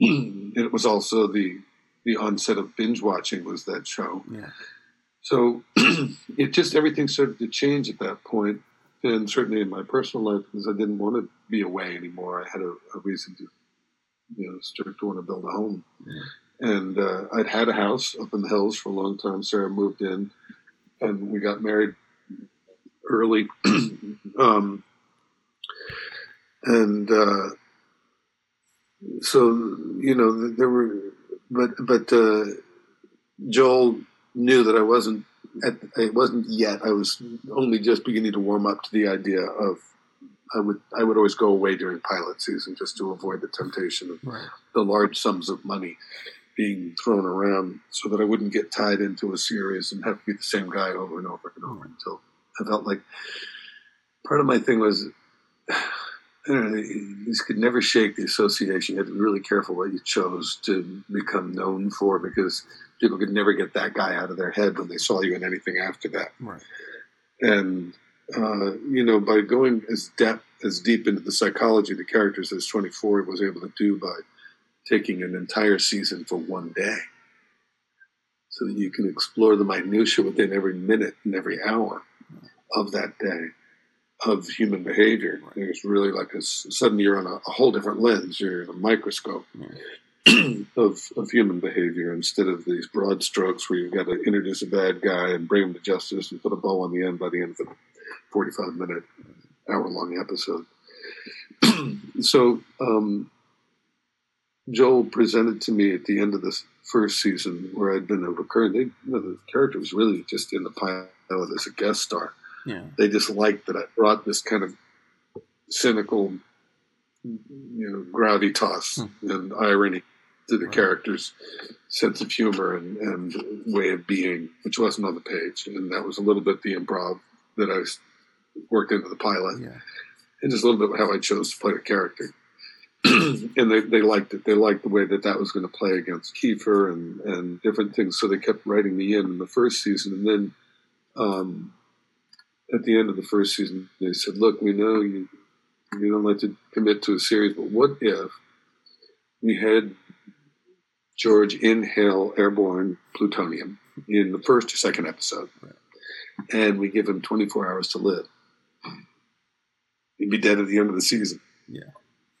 and <clears throat> it was also the the onset of binge watching was that show. Yeah. So <clears throat> it just everything started to change at that point, and certainly in my personal life because I didn't want to be away anymore. I had a, a reason to, you know, start to want to build a home, Yeah. And uh, I'd had a house up in the hills for a long time. Sarah moved in, and we got married early, <clears throat> um, and uh, so you know there were, but but uh, Joel knew that I wasn't at, it wasn't yet. I was only just beginning to warm up to the idea of I would I would always go away during pilot season just to avoid the temptation of Right. the large sums of money. Being thrown around so that I wouldn't get tied into a series and have to be the same guy over and over and over until I felt like part of my thing was <sighs> I don't know, you could never shake the association. You had to be really careful what you chose to become known for because people could never get that guy out of their head when they saw you in anything after that. Right. And uh, you know, by going as depth as deep into the psychology of the characters as 24 was able to do by taking an entire season for one day, so that you can explore the minutia within every minute and every hour of that day of human behavior. Right. There's really like a suddenly you're on a, a whole different lens. You're in a microscope <clears throat> of of human behavior instead of these broad strokes where you've got to introduce a bad guy and bring him to justice and put a bow on the end by the end of the 45 minute hour long episode. <clears throat> so um, Joel presented to me at the end of the first season where I'd been a recurring. They, you know, the character was really just in the pilot as a guest star Yeah. they just liked that I brought this kind of cynical, you know, gravitas hmm. and irony to the Right. character's sense of humor and, and way of being, which wasn't on the page. And that was a little bit the improv that I s- worked into the pilot Yeah. and just a little bit of how I chose to play the character. <clears throat> and they, they liked it. They liked the way that that was going to play against Kiefer and, and different things. So they kept writing me in in the first season. And then um, at the end of the first season, they said, look, we know you, you don't like to commit to a series, but what if we had George inhale airborne plutonium in the first or second episode, and we give him 24 hours to live? He'd be dead at the end of the season. Yeah.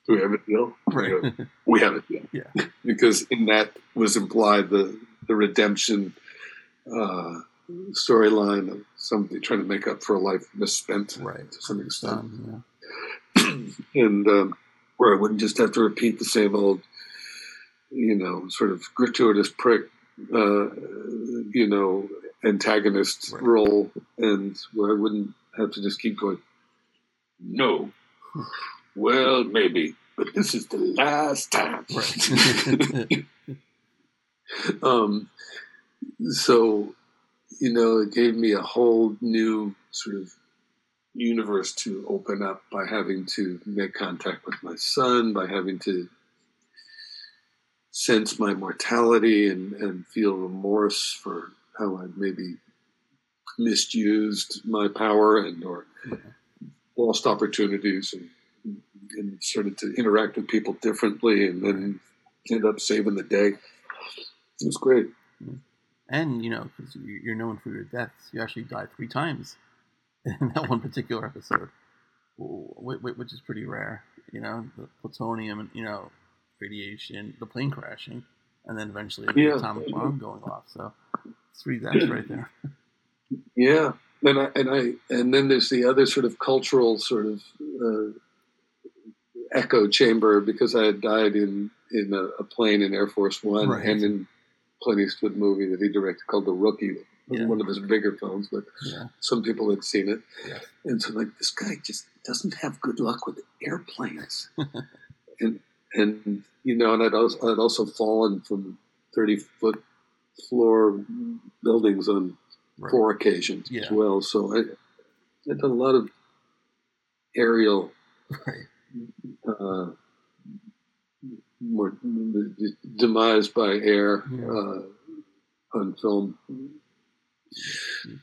Do we have a deal? Right. We have a deal. <laughs> Yeah. <laughs> because in that was implied the the redemption uh, storyline of somebody trying to make up for a life misspent right. to some extent, Son, yeah. <clears throat> and um, where I wouldn't just have to repeat the same old, you know, sort of gratuitous prick, uh, you know, antagonist Right. role, and where I wouldn't have to just keep going. No, <laughs> well, maybe, but this is the last time. Right. <laughs> <laughs> um, so, you know, it gave me a whole new sort of universe to open up by having to make contact with my son, by having to sense my mortality and, and feel remorse for how I maybe misused my power and or lost opportunities and, and started to interact with people differently and then end up saving the day. It was great. and you know, because you're known for your deaths, you actually died three times <laughs> in that one particular episode, wh- wh- which is pretty rare. You know, the plutonium, you know, radiation, the plane crashing, and then eventually the Yeah. atomic bomb going off. So three deaths right there. <laughs> Yeah, and I and I and then there's the other sort of cultural sort of uh, echo chamber because I had died in in a, a plane in Air Force One Right. and in Clint Eastwood movie that he directed called The Rookie, Yeah. one of his bigger films, but Yeah. some people had seen it, Yeah. and so like this guy just doesn't have good luck with airplanes, <laughs> and and you know, and I'd also I'd also fallen from thirty foot floor buildings on Right. four occasions as well. So I, I've done a lot of aerial, Right. Uh, more demise by air uh, on film.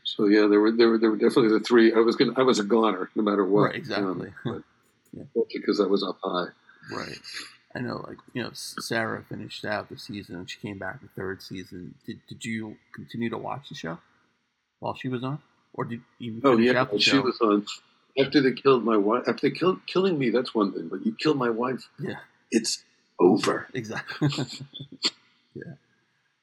So yeah, there were there were there were definitely the three. I was gonna I was a goner no matter what. Right, exactly. Um, <laughs> Yeah. because I was up high. Right. I know, like you know, Sarah finished out the season and she came back the third season. Did Did you continue to watch the show while she was on, or did you Oh yeah, out the she show? was on. After they killed my wife, after they killed killing me, that's one thing. But you kill my wife, Yeah. it's over. Exactly. <laughs> yeah.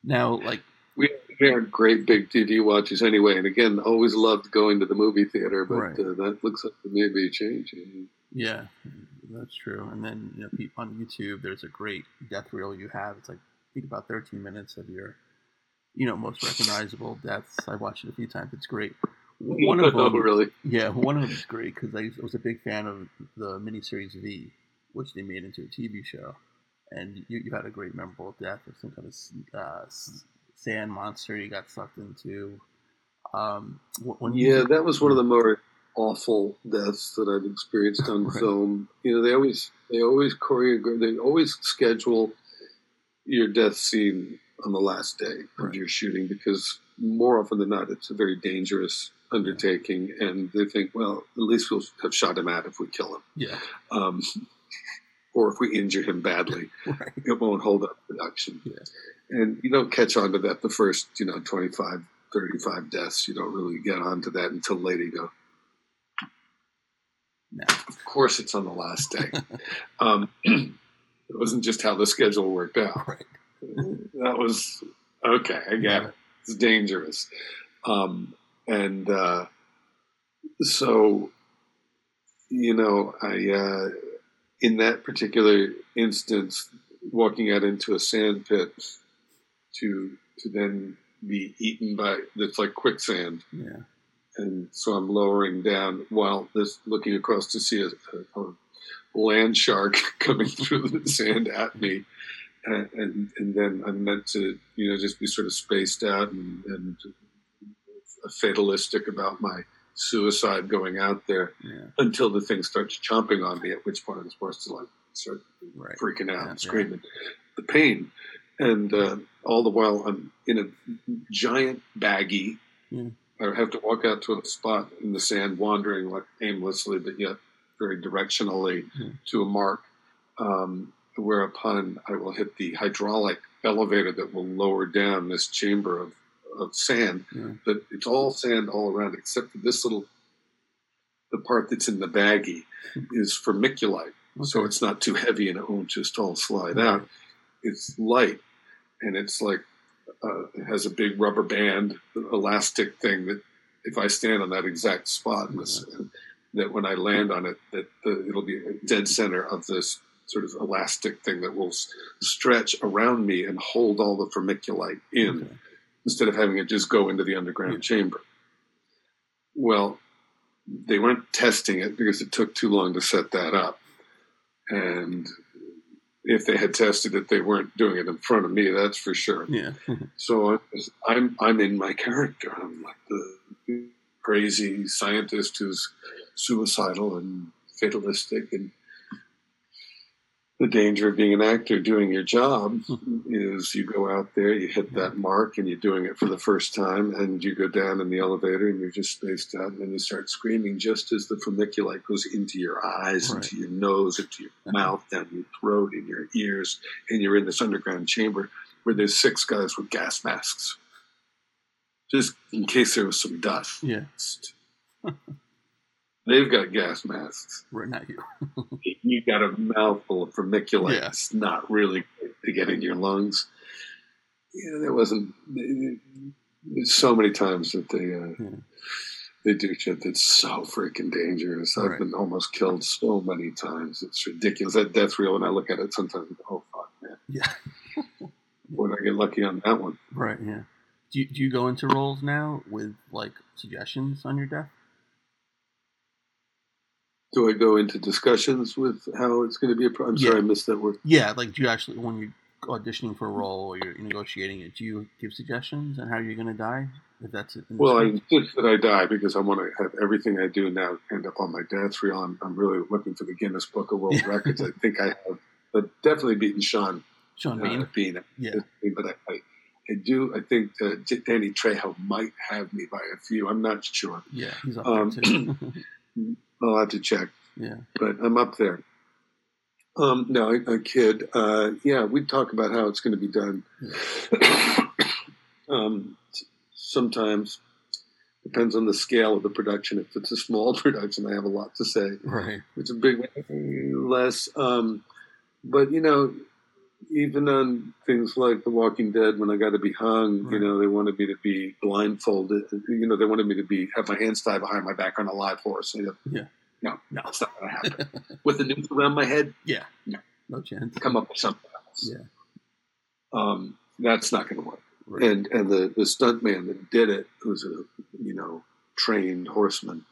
Now, like, We, we are great big TV watchers anyway, and again, always loved going to the movie theater, but Right. uh, that looks like it may be changing. yeah, that's true. And then you know, on YouTube, there's a great death reel you have. It's like I think about 13 minutes of your, you know, most recognizable deaths. I watched it a few times. It's great. One of them, really? Yeah, one of them is great because I was a big fan of the miniseries V, which they made into a TV show. and you, you had a great memorable death of some kind of uh, sand monster you got sucked into. Um, when yeah, that was one of the more awful deaths that I've experienced on right. film. You know, they always they always choreograph, they always schedule your death scene on the last day right. of your shooting because more often than not, it's a very dangerous undertaking, and they think, well, at least we'll have shot him out if we kill him. Yeah. Um, or if we injure him badly, <laughs> right. it won't hold up production. Yeah. And you don't catch on to that the first, you know, 25, 35 deaths. You don't really get onto that until later you go, no. Of course, it's on the last day. <laughs> um, <clears throat> it wasn't just how the schedule worked out. <laughs> Right. that was okay. I get yeah. it. It's dangerous. Um, and uh, so, you know, I uh, in that particular instance, walking out into a sand pit to to then be eaten by that's like quicksand. Yeah. And so I'm lowering down while this looking across to see a, a, a land shark <laughs> coming through the sand at me. And, and, and then I'm meant to, you know, just be sort of spaced out and, and fatalistic about my suicide going out there yeah. until the thing starts chomping on me, at which point I'm supposed to like start right. freaking out yeah, and screaming the pain. And uh, all the while I'm in a giant baggie. Yeah. I have to walk out to a spot in the sand, wandering like aimlessly, but yet very directionally to a mark. Um, whereupon I will hit the hydraulic elevator that will lower down this chamber of of sand, yeah. but it's all sand all around except for this little, the part that's in the baggie is vermiculite. Okay. So it's not too heavy and it won't just all slide right. out. It's light and it's like, uh, it has a big rubber band, elastic thing that if I stand on that exact spot, yeah. that when I land on it, that the, it'll be dead center of this sort of elastic thing that will stretch around me and hold all the vermiculite in. Okay instead of having it just go into the underground chamber. Well, they weren't testing it because it took too long to set that up. And if they had tested it, they weren't doing it in front of me. That's for sure. Yeah. Mm-hmm. so I'm I'm in my character. I'm like the crazy scientist who's suicidal and fatalistic and the danger of being an actor doing your job is you go out there, you hit that mark, and you're doing it for the first time, and you go down in the elevator and you're just spaced out, and then you start screaming just as the vermiculite goes into your eyes, right. into your nose, into your uh-huh. mouth, down your throat, in your ears, and you're in this underground chamber where there's six guys with gas masks, just in case there was some dust. Yeah. <laughs> They've got gas masks. Right, not you. <laughs> you got a mouthful of vermiculite. Yeah. It's not really to get in your lungs. Yeah, there wasn't. So many times that they uh, yeah. they do shit that's so freaking dangerous. I've right. been almost killed so many times. It's ridiculous. That death reel, when I look at it, sometimes oh fuck, man. Yeah. <laughs> Would I get lucky on that one? Right. Yeah. Do you, do you go into roles now with like suggestions on your death? Do I go into discussions with how it's going to be a? Pro- I'm yeah. sorry, I missed that word. Yeah, like do you actually when you're auditioning for a role or you're negotiating it, do you give suggestions on how you're going to die? If that's it. Well, I insist that I die because I want to have everything I do now end up on my death reel. I'm, I'm really looking for the Guinness Book of World <laughs> Records. I think I have, but definitely beaten Sean. Sean Bean. Uh, Bean. Yeah. But I, I, I do. I think uh, Danny Trejo might have me by a few. I'm not sure. Yeah, he's up um, too. <clears throat> <laughs> I'll have to check. Yeah. But I'm up there. Um, no, a, a kid. Uh, yeah, we talk about how it's going to be done. Yeah. um, sometimes depends on the scale of the production. If it's a small <laughs> production, I have a lot to say. Right. If it's a big, one less. Um, but you know, even on things like The Walking Dead, when I got to be hung, right. you know, they wanted me to be blindfolded. You know, they wanted me to be have my hands tied behind my back on a live horse. You know, yeah. No, no, it's not going to happen. <laughs> With the noose around my head, yeah, no, no chance. Come up with something else. Yeah, um, that's not going to work. Right. And and the the stunt man that did it was a you know trained horseman,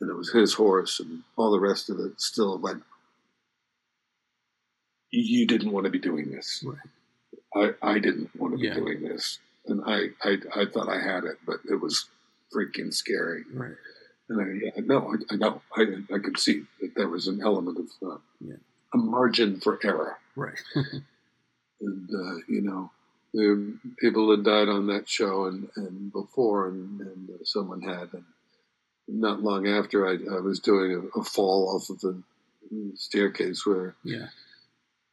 and it was his horse, and all the rest of it still went you didn't want to be doing this. Right. I, I didn't want to be Yeah. doing this. And I, I, I thought I had it, but it was freaking scary. Right. And I, yeah, no, I, I know. I, I could see that there was an element of uh, Yeah. a margin for error. Right. <laughs> And, uh, you know, people had died on that show and, and before, and, and uh, someone had. And not long after, I, I was doing a, a fall off of the staircase where yeah.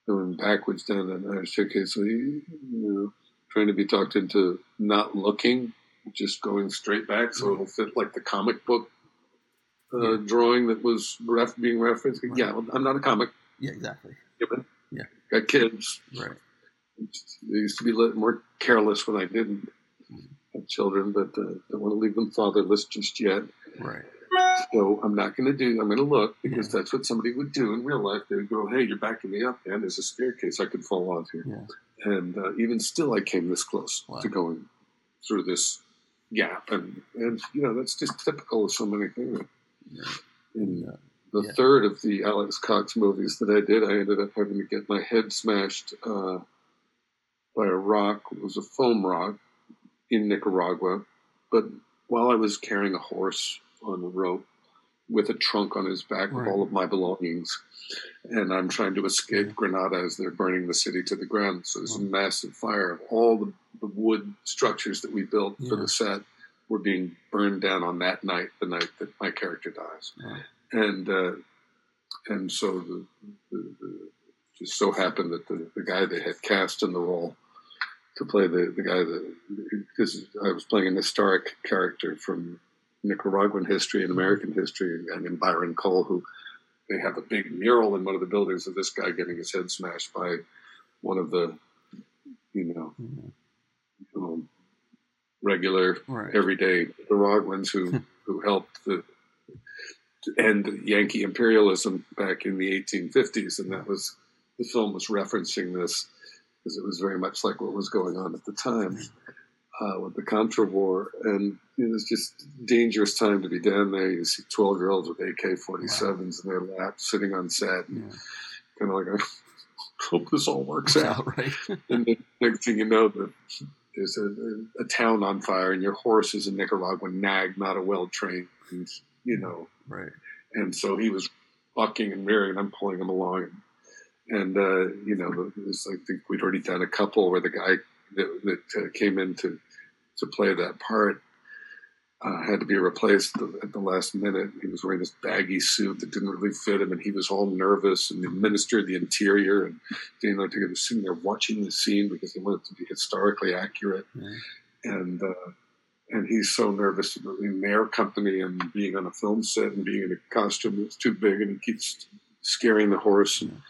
Going backwards down that uh, staircase. So you, you know, trying to be talked into not looking, just going straight back, so it'll fit like the comic book uh, Yeah. drawing that was ref- being referenced. Right. Yeah, I'm not a comic. Yeah. Exactly. Given. Yeah. Got kids. Right. I used to be a little more careless when I didn't Mm. have children, but uh, don't want to leave them fatherless just yet. Right. So I'm not going to do. I'm going to look because that's what somebody would do in real life. They would go, "Hey, you're backing me up, man. There's a staircase I could fall onto." Yeah. And uh, even still, I came this close Wow. to going through this gap, and and you know that's just typical of so many things. Yeah. In Uh, the Yeah. third of the Alex Cox movies that I did, I ended up having to get my head smashed uh, by a rock. It was a foam rock in Nicaragua. But while I was carrying a horse on a rope with a trunk on his back Right. with all of my belongings, and I'm trying to escape Yeah. Granada as they're burning the city to the ground. So there's a massive fire all the, the wood structures that we built for the set were being burned down on that night, the night that my character dies Wow. and uh, and so the, the, the just so happened that the, the guy they had cast in the role to play the, the guy that because I was playing an historic character from Nicaraguan history and American history, and in Byron Cole, who they have a big mural in one of the buildings of this guy getting his head smashed by one of the you know, Mhm. um, regular Right. everyday Nicaraguans who <laughs> who helped the to end Yankee imperialism back in the 1850s, and that was the film was referencing this because it was very much like what was going on at the time uh, with the Contra War, and it was just dangerous time to be down there. You see 12 year olds with AK-47s in their lap sitting on set, Yeah. kind of like, I <laughs> hope this all works out right. <laughs> and the next thing you know, the, there's a, a town on fire, and your horse is a Nicaraguan nag, not a well trained, you know. right. And so he was bucking and rearing, and I'm pulling him along. And, uh, you know, was, I think we'd already done a couple where the guy that, that uh, came in to, to play that part uh, had to be replaced at the, last minute. He was wearing this baggy suit that didn't really fit him, and he was all nervous. And the minister of the interior and Daniel Ortega was sitting there watching the scene because they wanted it to be historically accurate. Yeah. And uh, and he's so nervous about being their company and being on a film set and being in a costume that's too big, and he keeps scaring the horse. And,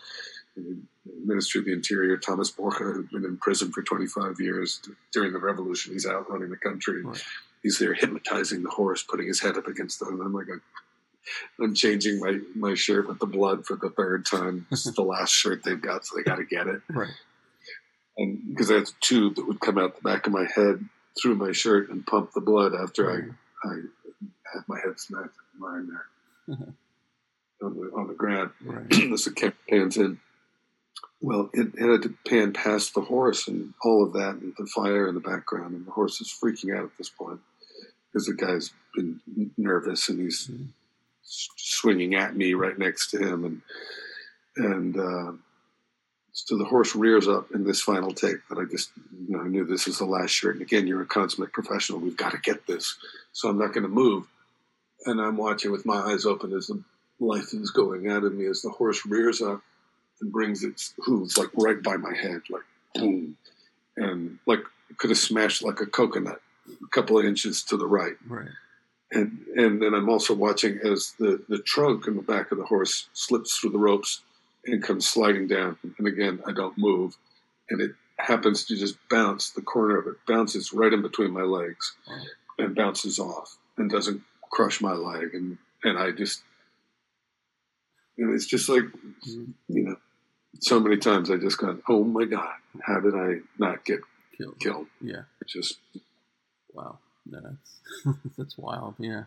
and the Minister of the Interior, Thomas Borge, who'd been in prison for 25 years during the revolution, he's out running the country. Right. He's there hypnotizing the horse, putting his head up against them. And I'm like, I'm changing my, my shirt with the blood for the third time. This is the <laughs> last shirt they've got, so they got to get it. Right. And because I had a tube that would come out the back of my head through my shirt and pump the blood after. I, I had my head smacked lying there <laughs> on, the, on the ground. Right. <clears throat> this the camera pans in. Well, it, it had to pan past the horse and all of that, and the fire in the background, and the horse is freaking out at this point because the guy's been nervous and he's Mhm. swinging at me right next to him, and and uh, so the horse rears up in this final take that I just you know I knew this is the last shirt. And again, you're a consummate professional. We've got to get this, so I'm not going to move. And I'm watching with my eyes open as the life is going out of me as the horse rears up and brings its hooves like right by my head, like boom, and like could have smashed like a coconut a couple of inches to the right. Right. And and then I'm also watching as the the trunk in the back of the horse slips through the ropes and comes sliding down. And again, I don't move, and it happens to just bounce. The corner of it bounces right in between my legs, Wow. and bounces off and doesn't crush my leg. And and I just and it's just like Mhm. you know, so many times I just gone, oh my god, how did I not get Killed. killed? Yeah. Just Wow. That's <laughs> that's wild. Yeah.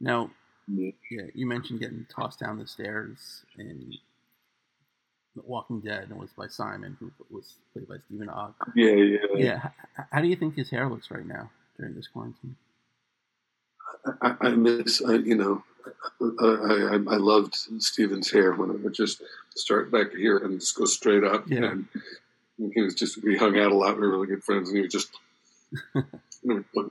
Now, Yeah. you mentioned getting tossed down the stairs, and the Walking Dead, and it was by Simon, who was played by Stephen Ogg. Yeah, yeah, yeah. How do you think his hair looks right now during this quarantine? I, I miss, I, you know, I, I, I loved Stephen's hair when it would just start back here and just go straight up. Yeah. And he was just, we hung out a lot. We were really good friends, and he was just, <laughs> <laughs>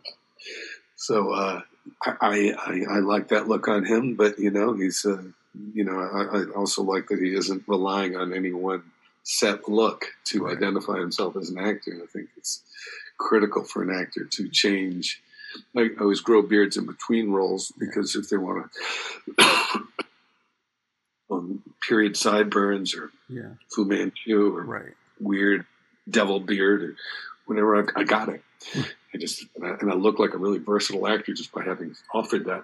so uh, I, I, I like that look on him, but you know, he's, uh, you know, I, I also like that he isn't relying on any one set look to Right. identify himself as an actor. I think it's critical for an actor to change. I always grow beards in between roles because if they want to, <coughs> um, period sideburns or Yeah, Fu Manchu or right. weird devil beard or whatever, I, I got it. <laughs> I just and I, and I look like a really versatile actor just by having offered that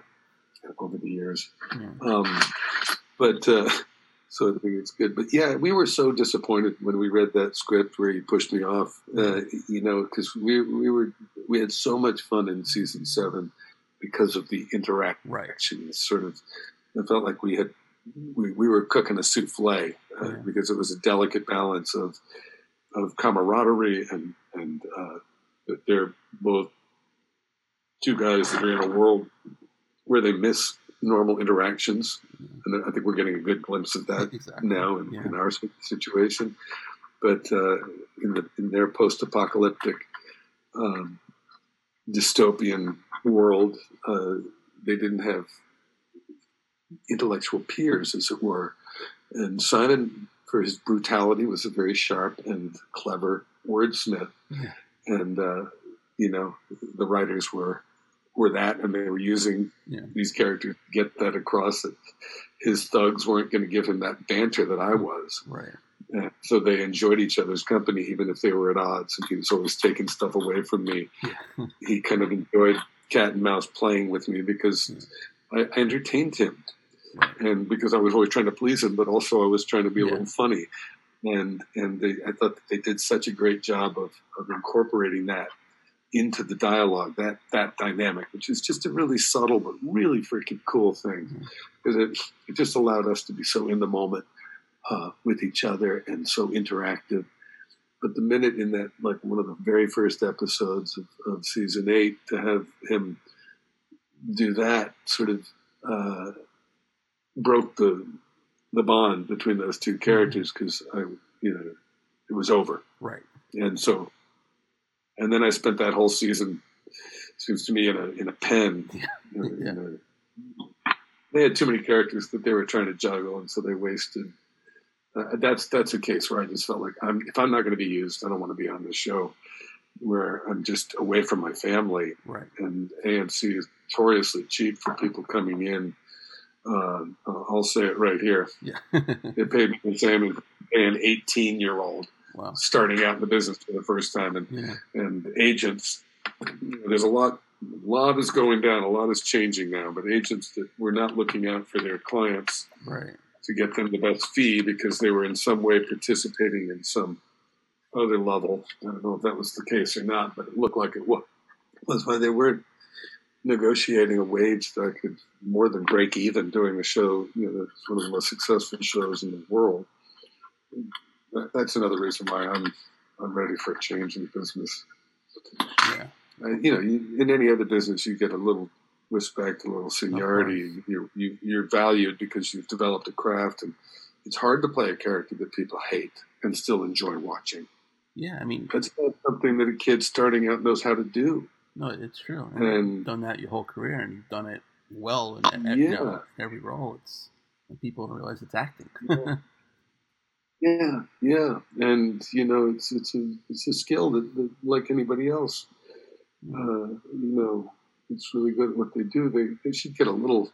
over the years. Yeah. Um, but uh, so I think it's good. But yeah, we were so disappointed when we read that script where he pushed me off. Uh, you know, because we we were we had so much fun in season seven because of the interaction. Right. Sort of it felt like we had we, we were cooking a souffle uh, Yeah. because it was a delicate balance of of camaraderie and and uh, that they're both two guys that are in a world where they miss normal interactions, and I think we're getting a good glimpse of that <laughs> Exactly. now in, Yeah. in our situation. But uh, in, the, in their post-apocalyptic um, dystopian world, uh, they didn't have intellectual peers, as it were. And Simon, for his brutality, was a very sharp and clever wordsmith. Yeah. And uh, you know, the writers were were that, and they were using Yeah. these characters to get that across that his thugs weren't going to give him that banter that I was. Right. And so they enjoyed each other's company, even if they were at odds. And he was always taking stuff away from me. Yeah. <laughs> He kind of enjoyed cat and mouse playing with me because I, I entertained him, Right. and because I was always trying to please him, but also I was trying to be a Yeah. little funny. And and they, I thought that they did such a great job of, of incorporating that into the dialogue, that that dynamic, which is just a really subtle but really freaking cool thing, Mhm. because it it just allowed us to be so in the moment uh, with each other and so interactive. But the minute in that, like one of the very first episodes of, of season eight, to have him do that sort of uh, broke the the bond between those two characters because I, you know, it was over. Right. And so, and then I spent that whole season, seems to me, in a in a pen. <laughs> Yeah. In a- Yeah. they had too many characters that they were trying to juggle, and so they wasted. Uh, that's that's a case where I just felt like I'm if I'm not going to be used, I don't want to be on this show where I'm just away from my family. Right. And AMC is notoriously cheap for people coming in. Uh, I'll say it right here. Yeah. <laughs> They paid me the same as an 18 year old wow. starting out in the business for the first time, and Yeah. and agents. You know, there's a lot, a lot is going down, a lot is changing now. But agents that were not looking out for their clients Right. to get them the best fee because they were in some way participating in some other level. I don't know if that was the case or not, but it looked like it was. That's why they weren't negotiating a wage that I could more than break even doing the show. You know, it's one of the most successful shows in the world. That's another reason why I'm I'm ready for a change in business. Yeah. You know, you, in any other business, you get a little respect, a little seniority. You're, you, you're valued because you've developed a craft, and it's hard to play a character that people hate and still enjoy watching. Yeah. I mean, That's not something that a kid starting out knows how to do. No, it's true. And, And- you've done that your whole career, and you've done it well in, in, you know, every role. It's and people don't realize it's acting. Yeah. Yeah, yeah, and you know, it's it's a it's a skill that, that like anybody else, uh, you know, it's really good at what they do. They they should get a little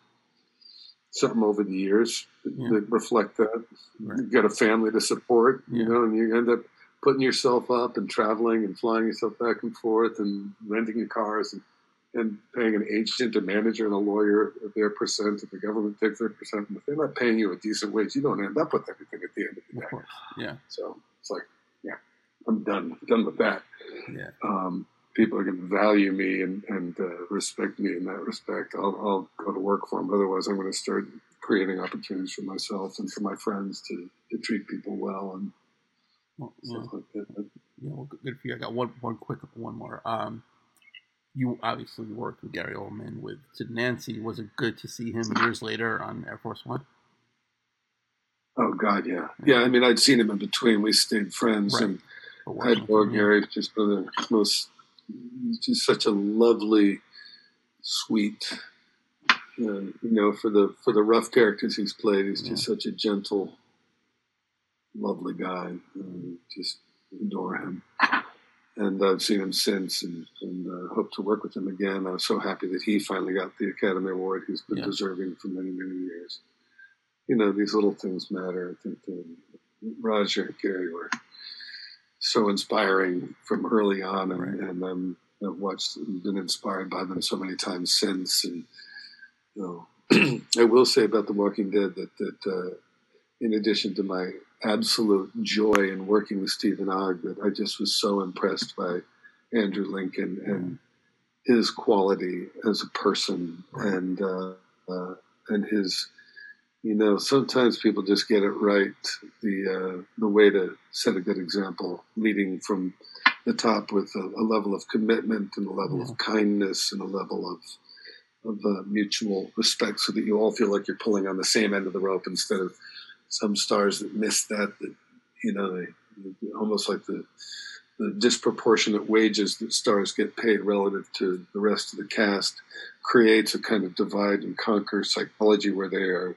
something over the years that, Yeah. that reflect that. Right. You've got a family to support, you Yeah. know, and you end up putting yourself up and traveling and flying yourself back and forth and renting your cars and, and paying an agent, a manager, and a lawyer their percent, and the government takes their percent. And if they're not paying you a decent wage, you don't end up with anything at the end of the Of day. course. Yeah. So it's like, yeah, I'm done, done with that. Yeah. Um, people are going to value me and, and uh, respect me in that respect. I'll, I'll go to work for them. Otherwise, I'm going to start creating opportunities for myself and for my friends to, to treat people well and well, stuff yeah. like that. Yeah, well, good for you. I got one one quick one more. Um, you obviously worked with Gary Oldman with Sid Nancy. Was it good to see him years later on Air Force One? Oh God, yeah, yeah. I mean, I'd seen him in between. We stayed friends, right. and I adore Gary. Just one of the most, just such a lovely, sweet. Uh, you know, for the for the rough characters he's played, he's yeah. just such a gentle, lovely guy. Uh, just adore him and I've seen him since, and, and uh, hope to work with him again. I was so happy that he finally got the Academy Award he's been yeah. deserving for many, many years. You know, these little things matter. I think Roger and Gary were so inspiring from early on, and, right. and um, I've watched and been inspired by them so many times since. And you know, <clears throat> I will say about The Walking Dead that that uh, in addition to my absolute joy in working with Steven Ogg that I just was so impressed by Andrew Lincoln and his quality as a person and uh, uh, and his you know sometimes people just get it right the uh, the way to set a good example leading from the top with a, a level of commitment and a level yeah. of kindness and a level of of uh, mutual respect so that you all feel like you're pulling on the same end of the rope instead of some stars that miss that, that you know, they, almost like the, the disproportionate wages that stars get paid relative to the rest of the cast creates a kind of divide and conquer psychology where they are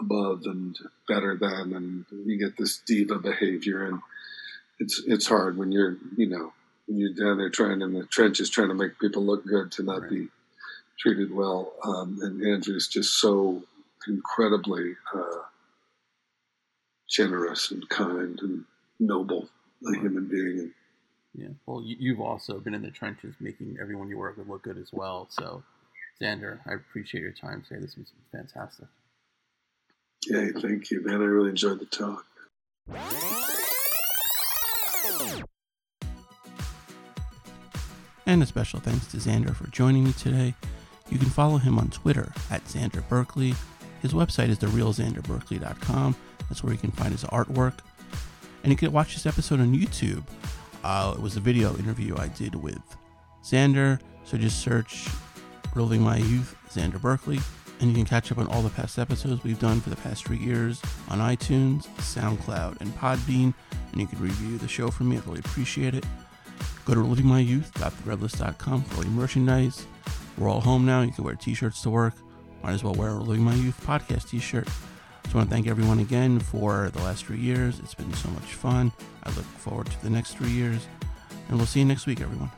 above and better than, and you get this diva behavior, and it's it's hard when you're you know when you're down there trying in the trenches trying to make people look good to not right. be treated well. Um, and Andrew's just so incredibly uh, generous and kind and noble a human being. Yeah. Well, you've also been in the trenches making everyone you work with look good as well. So, Xander, I appreciate your time today. This was fantastic. Yeah, thank you, man. I really enjoyed the talk. And a special thanks to Xander for joining me today. You can follow him on Twitter at Xander Berkeley. His website is therealxanderberkeley.com. That's where you can find his artwork. And you can watch this episode on YouTube. Uh, it was a video interview I did with Xander. So just search Reliving My Youth, Xander Berkeley. And you can catch up on all the past episodes we've done for the past three years on iTunes, SoundCloud, and Podbean. And you can review the show for me. I'd really appreciate it. Go to relivingmyyouth.threadless.com for all your merchandise. We're all home now. You can wear t shirts to work. Might as well wear a Living My Youth podcast t shirt. Just want to thank everyone again for the last three years. It's been so much fun. I look forward to the next three years. And we'll see you next week, everyone.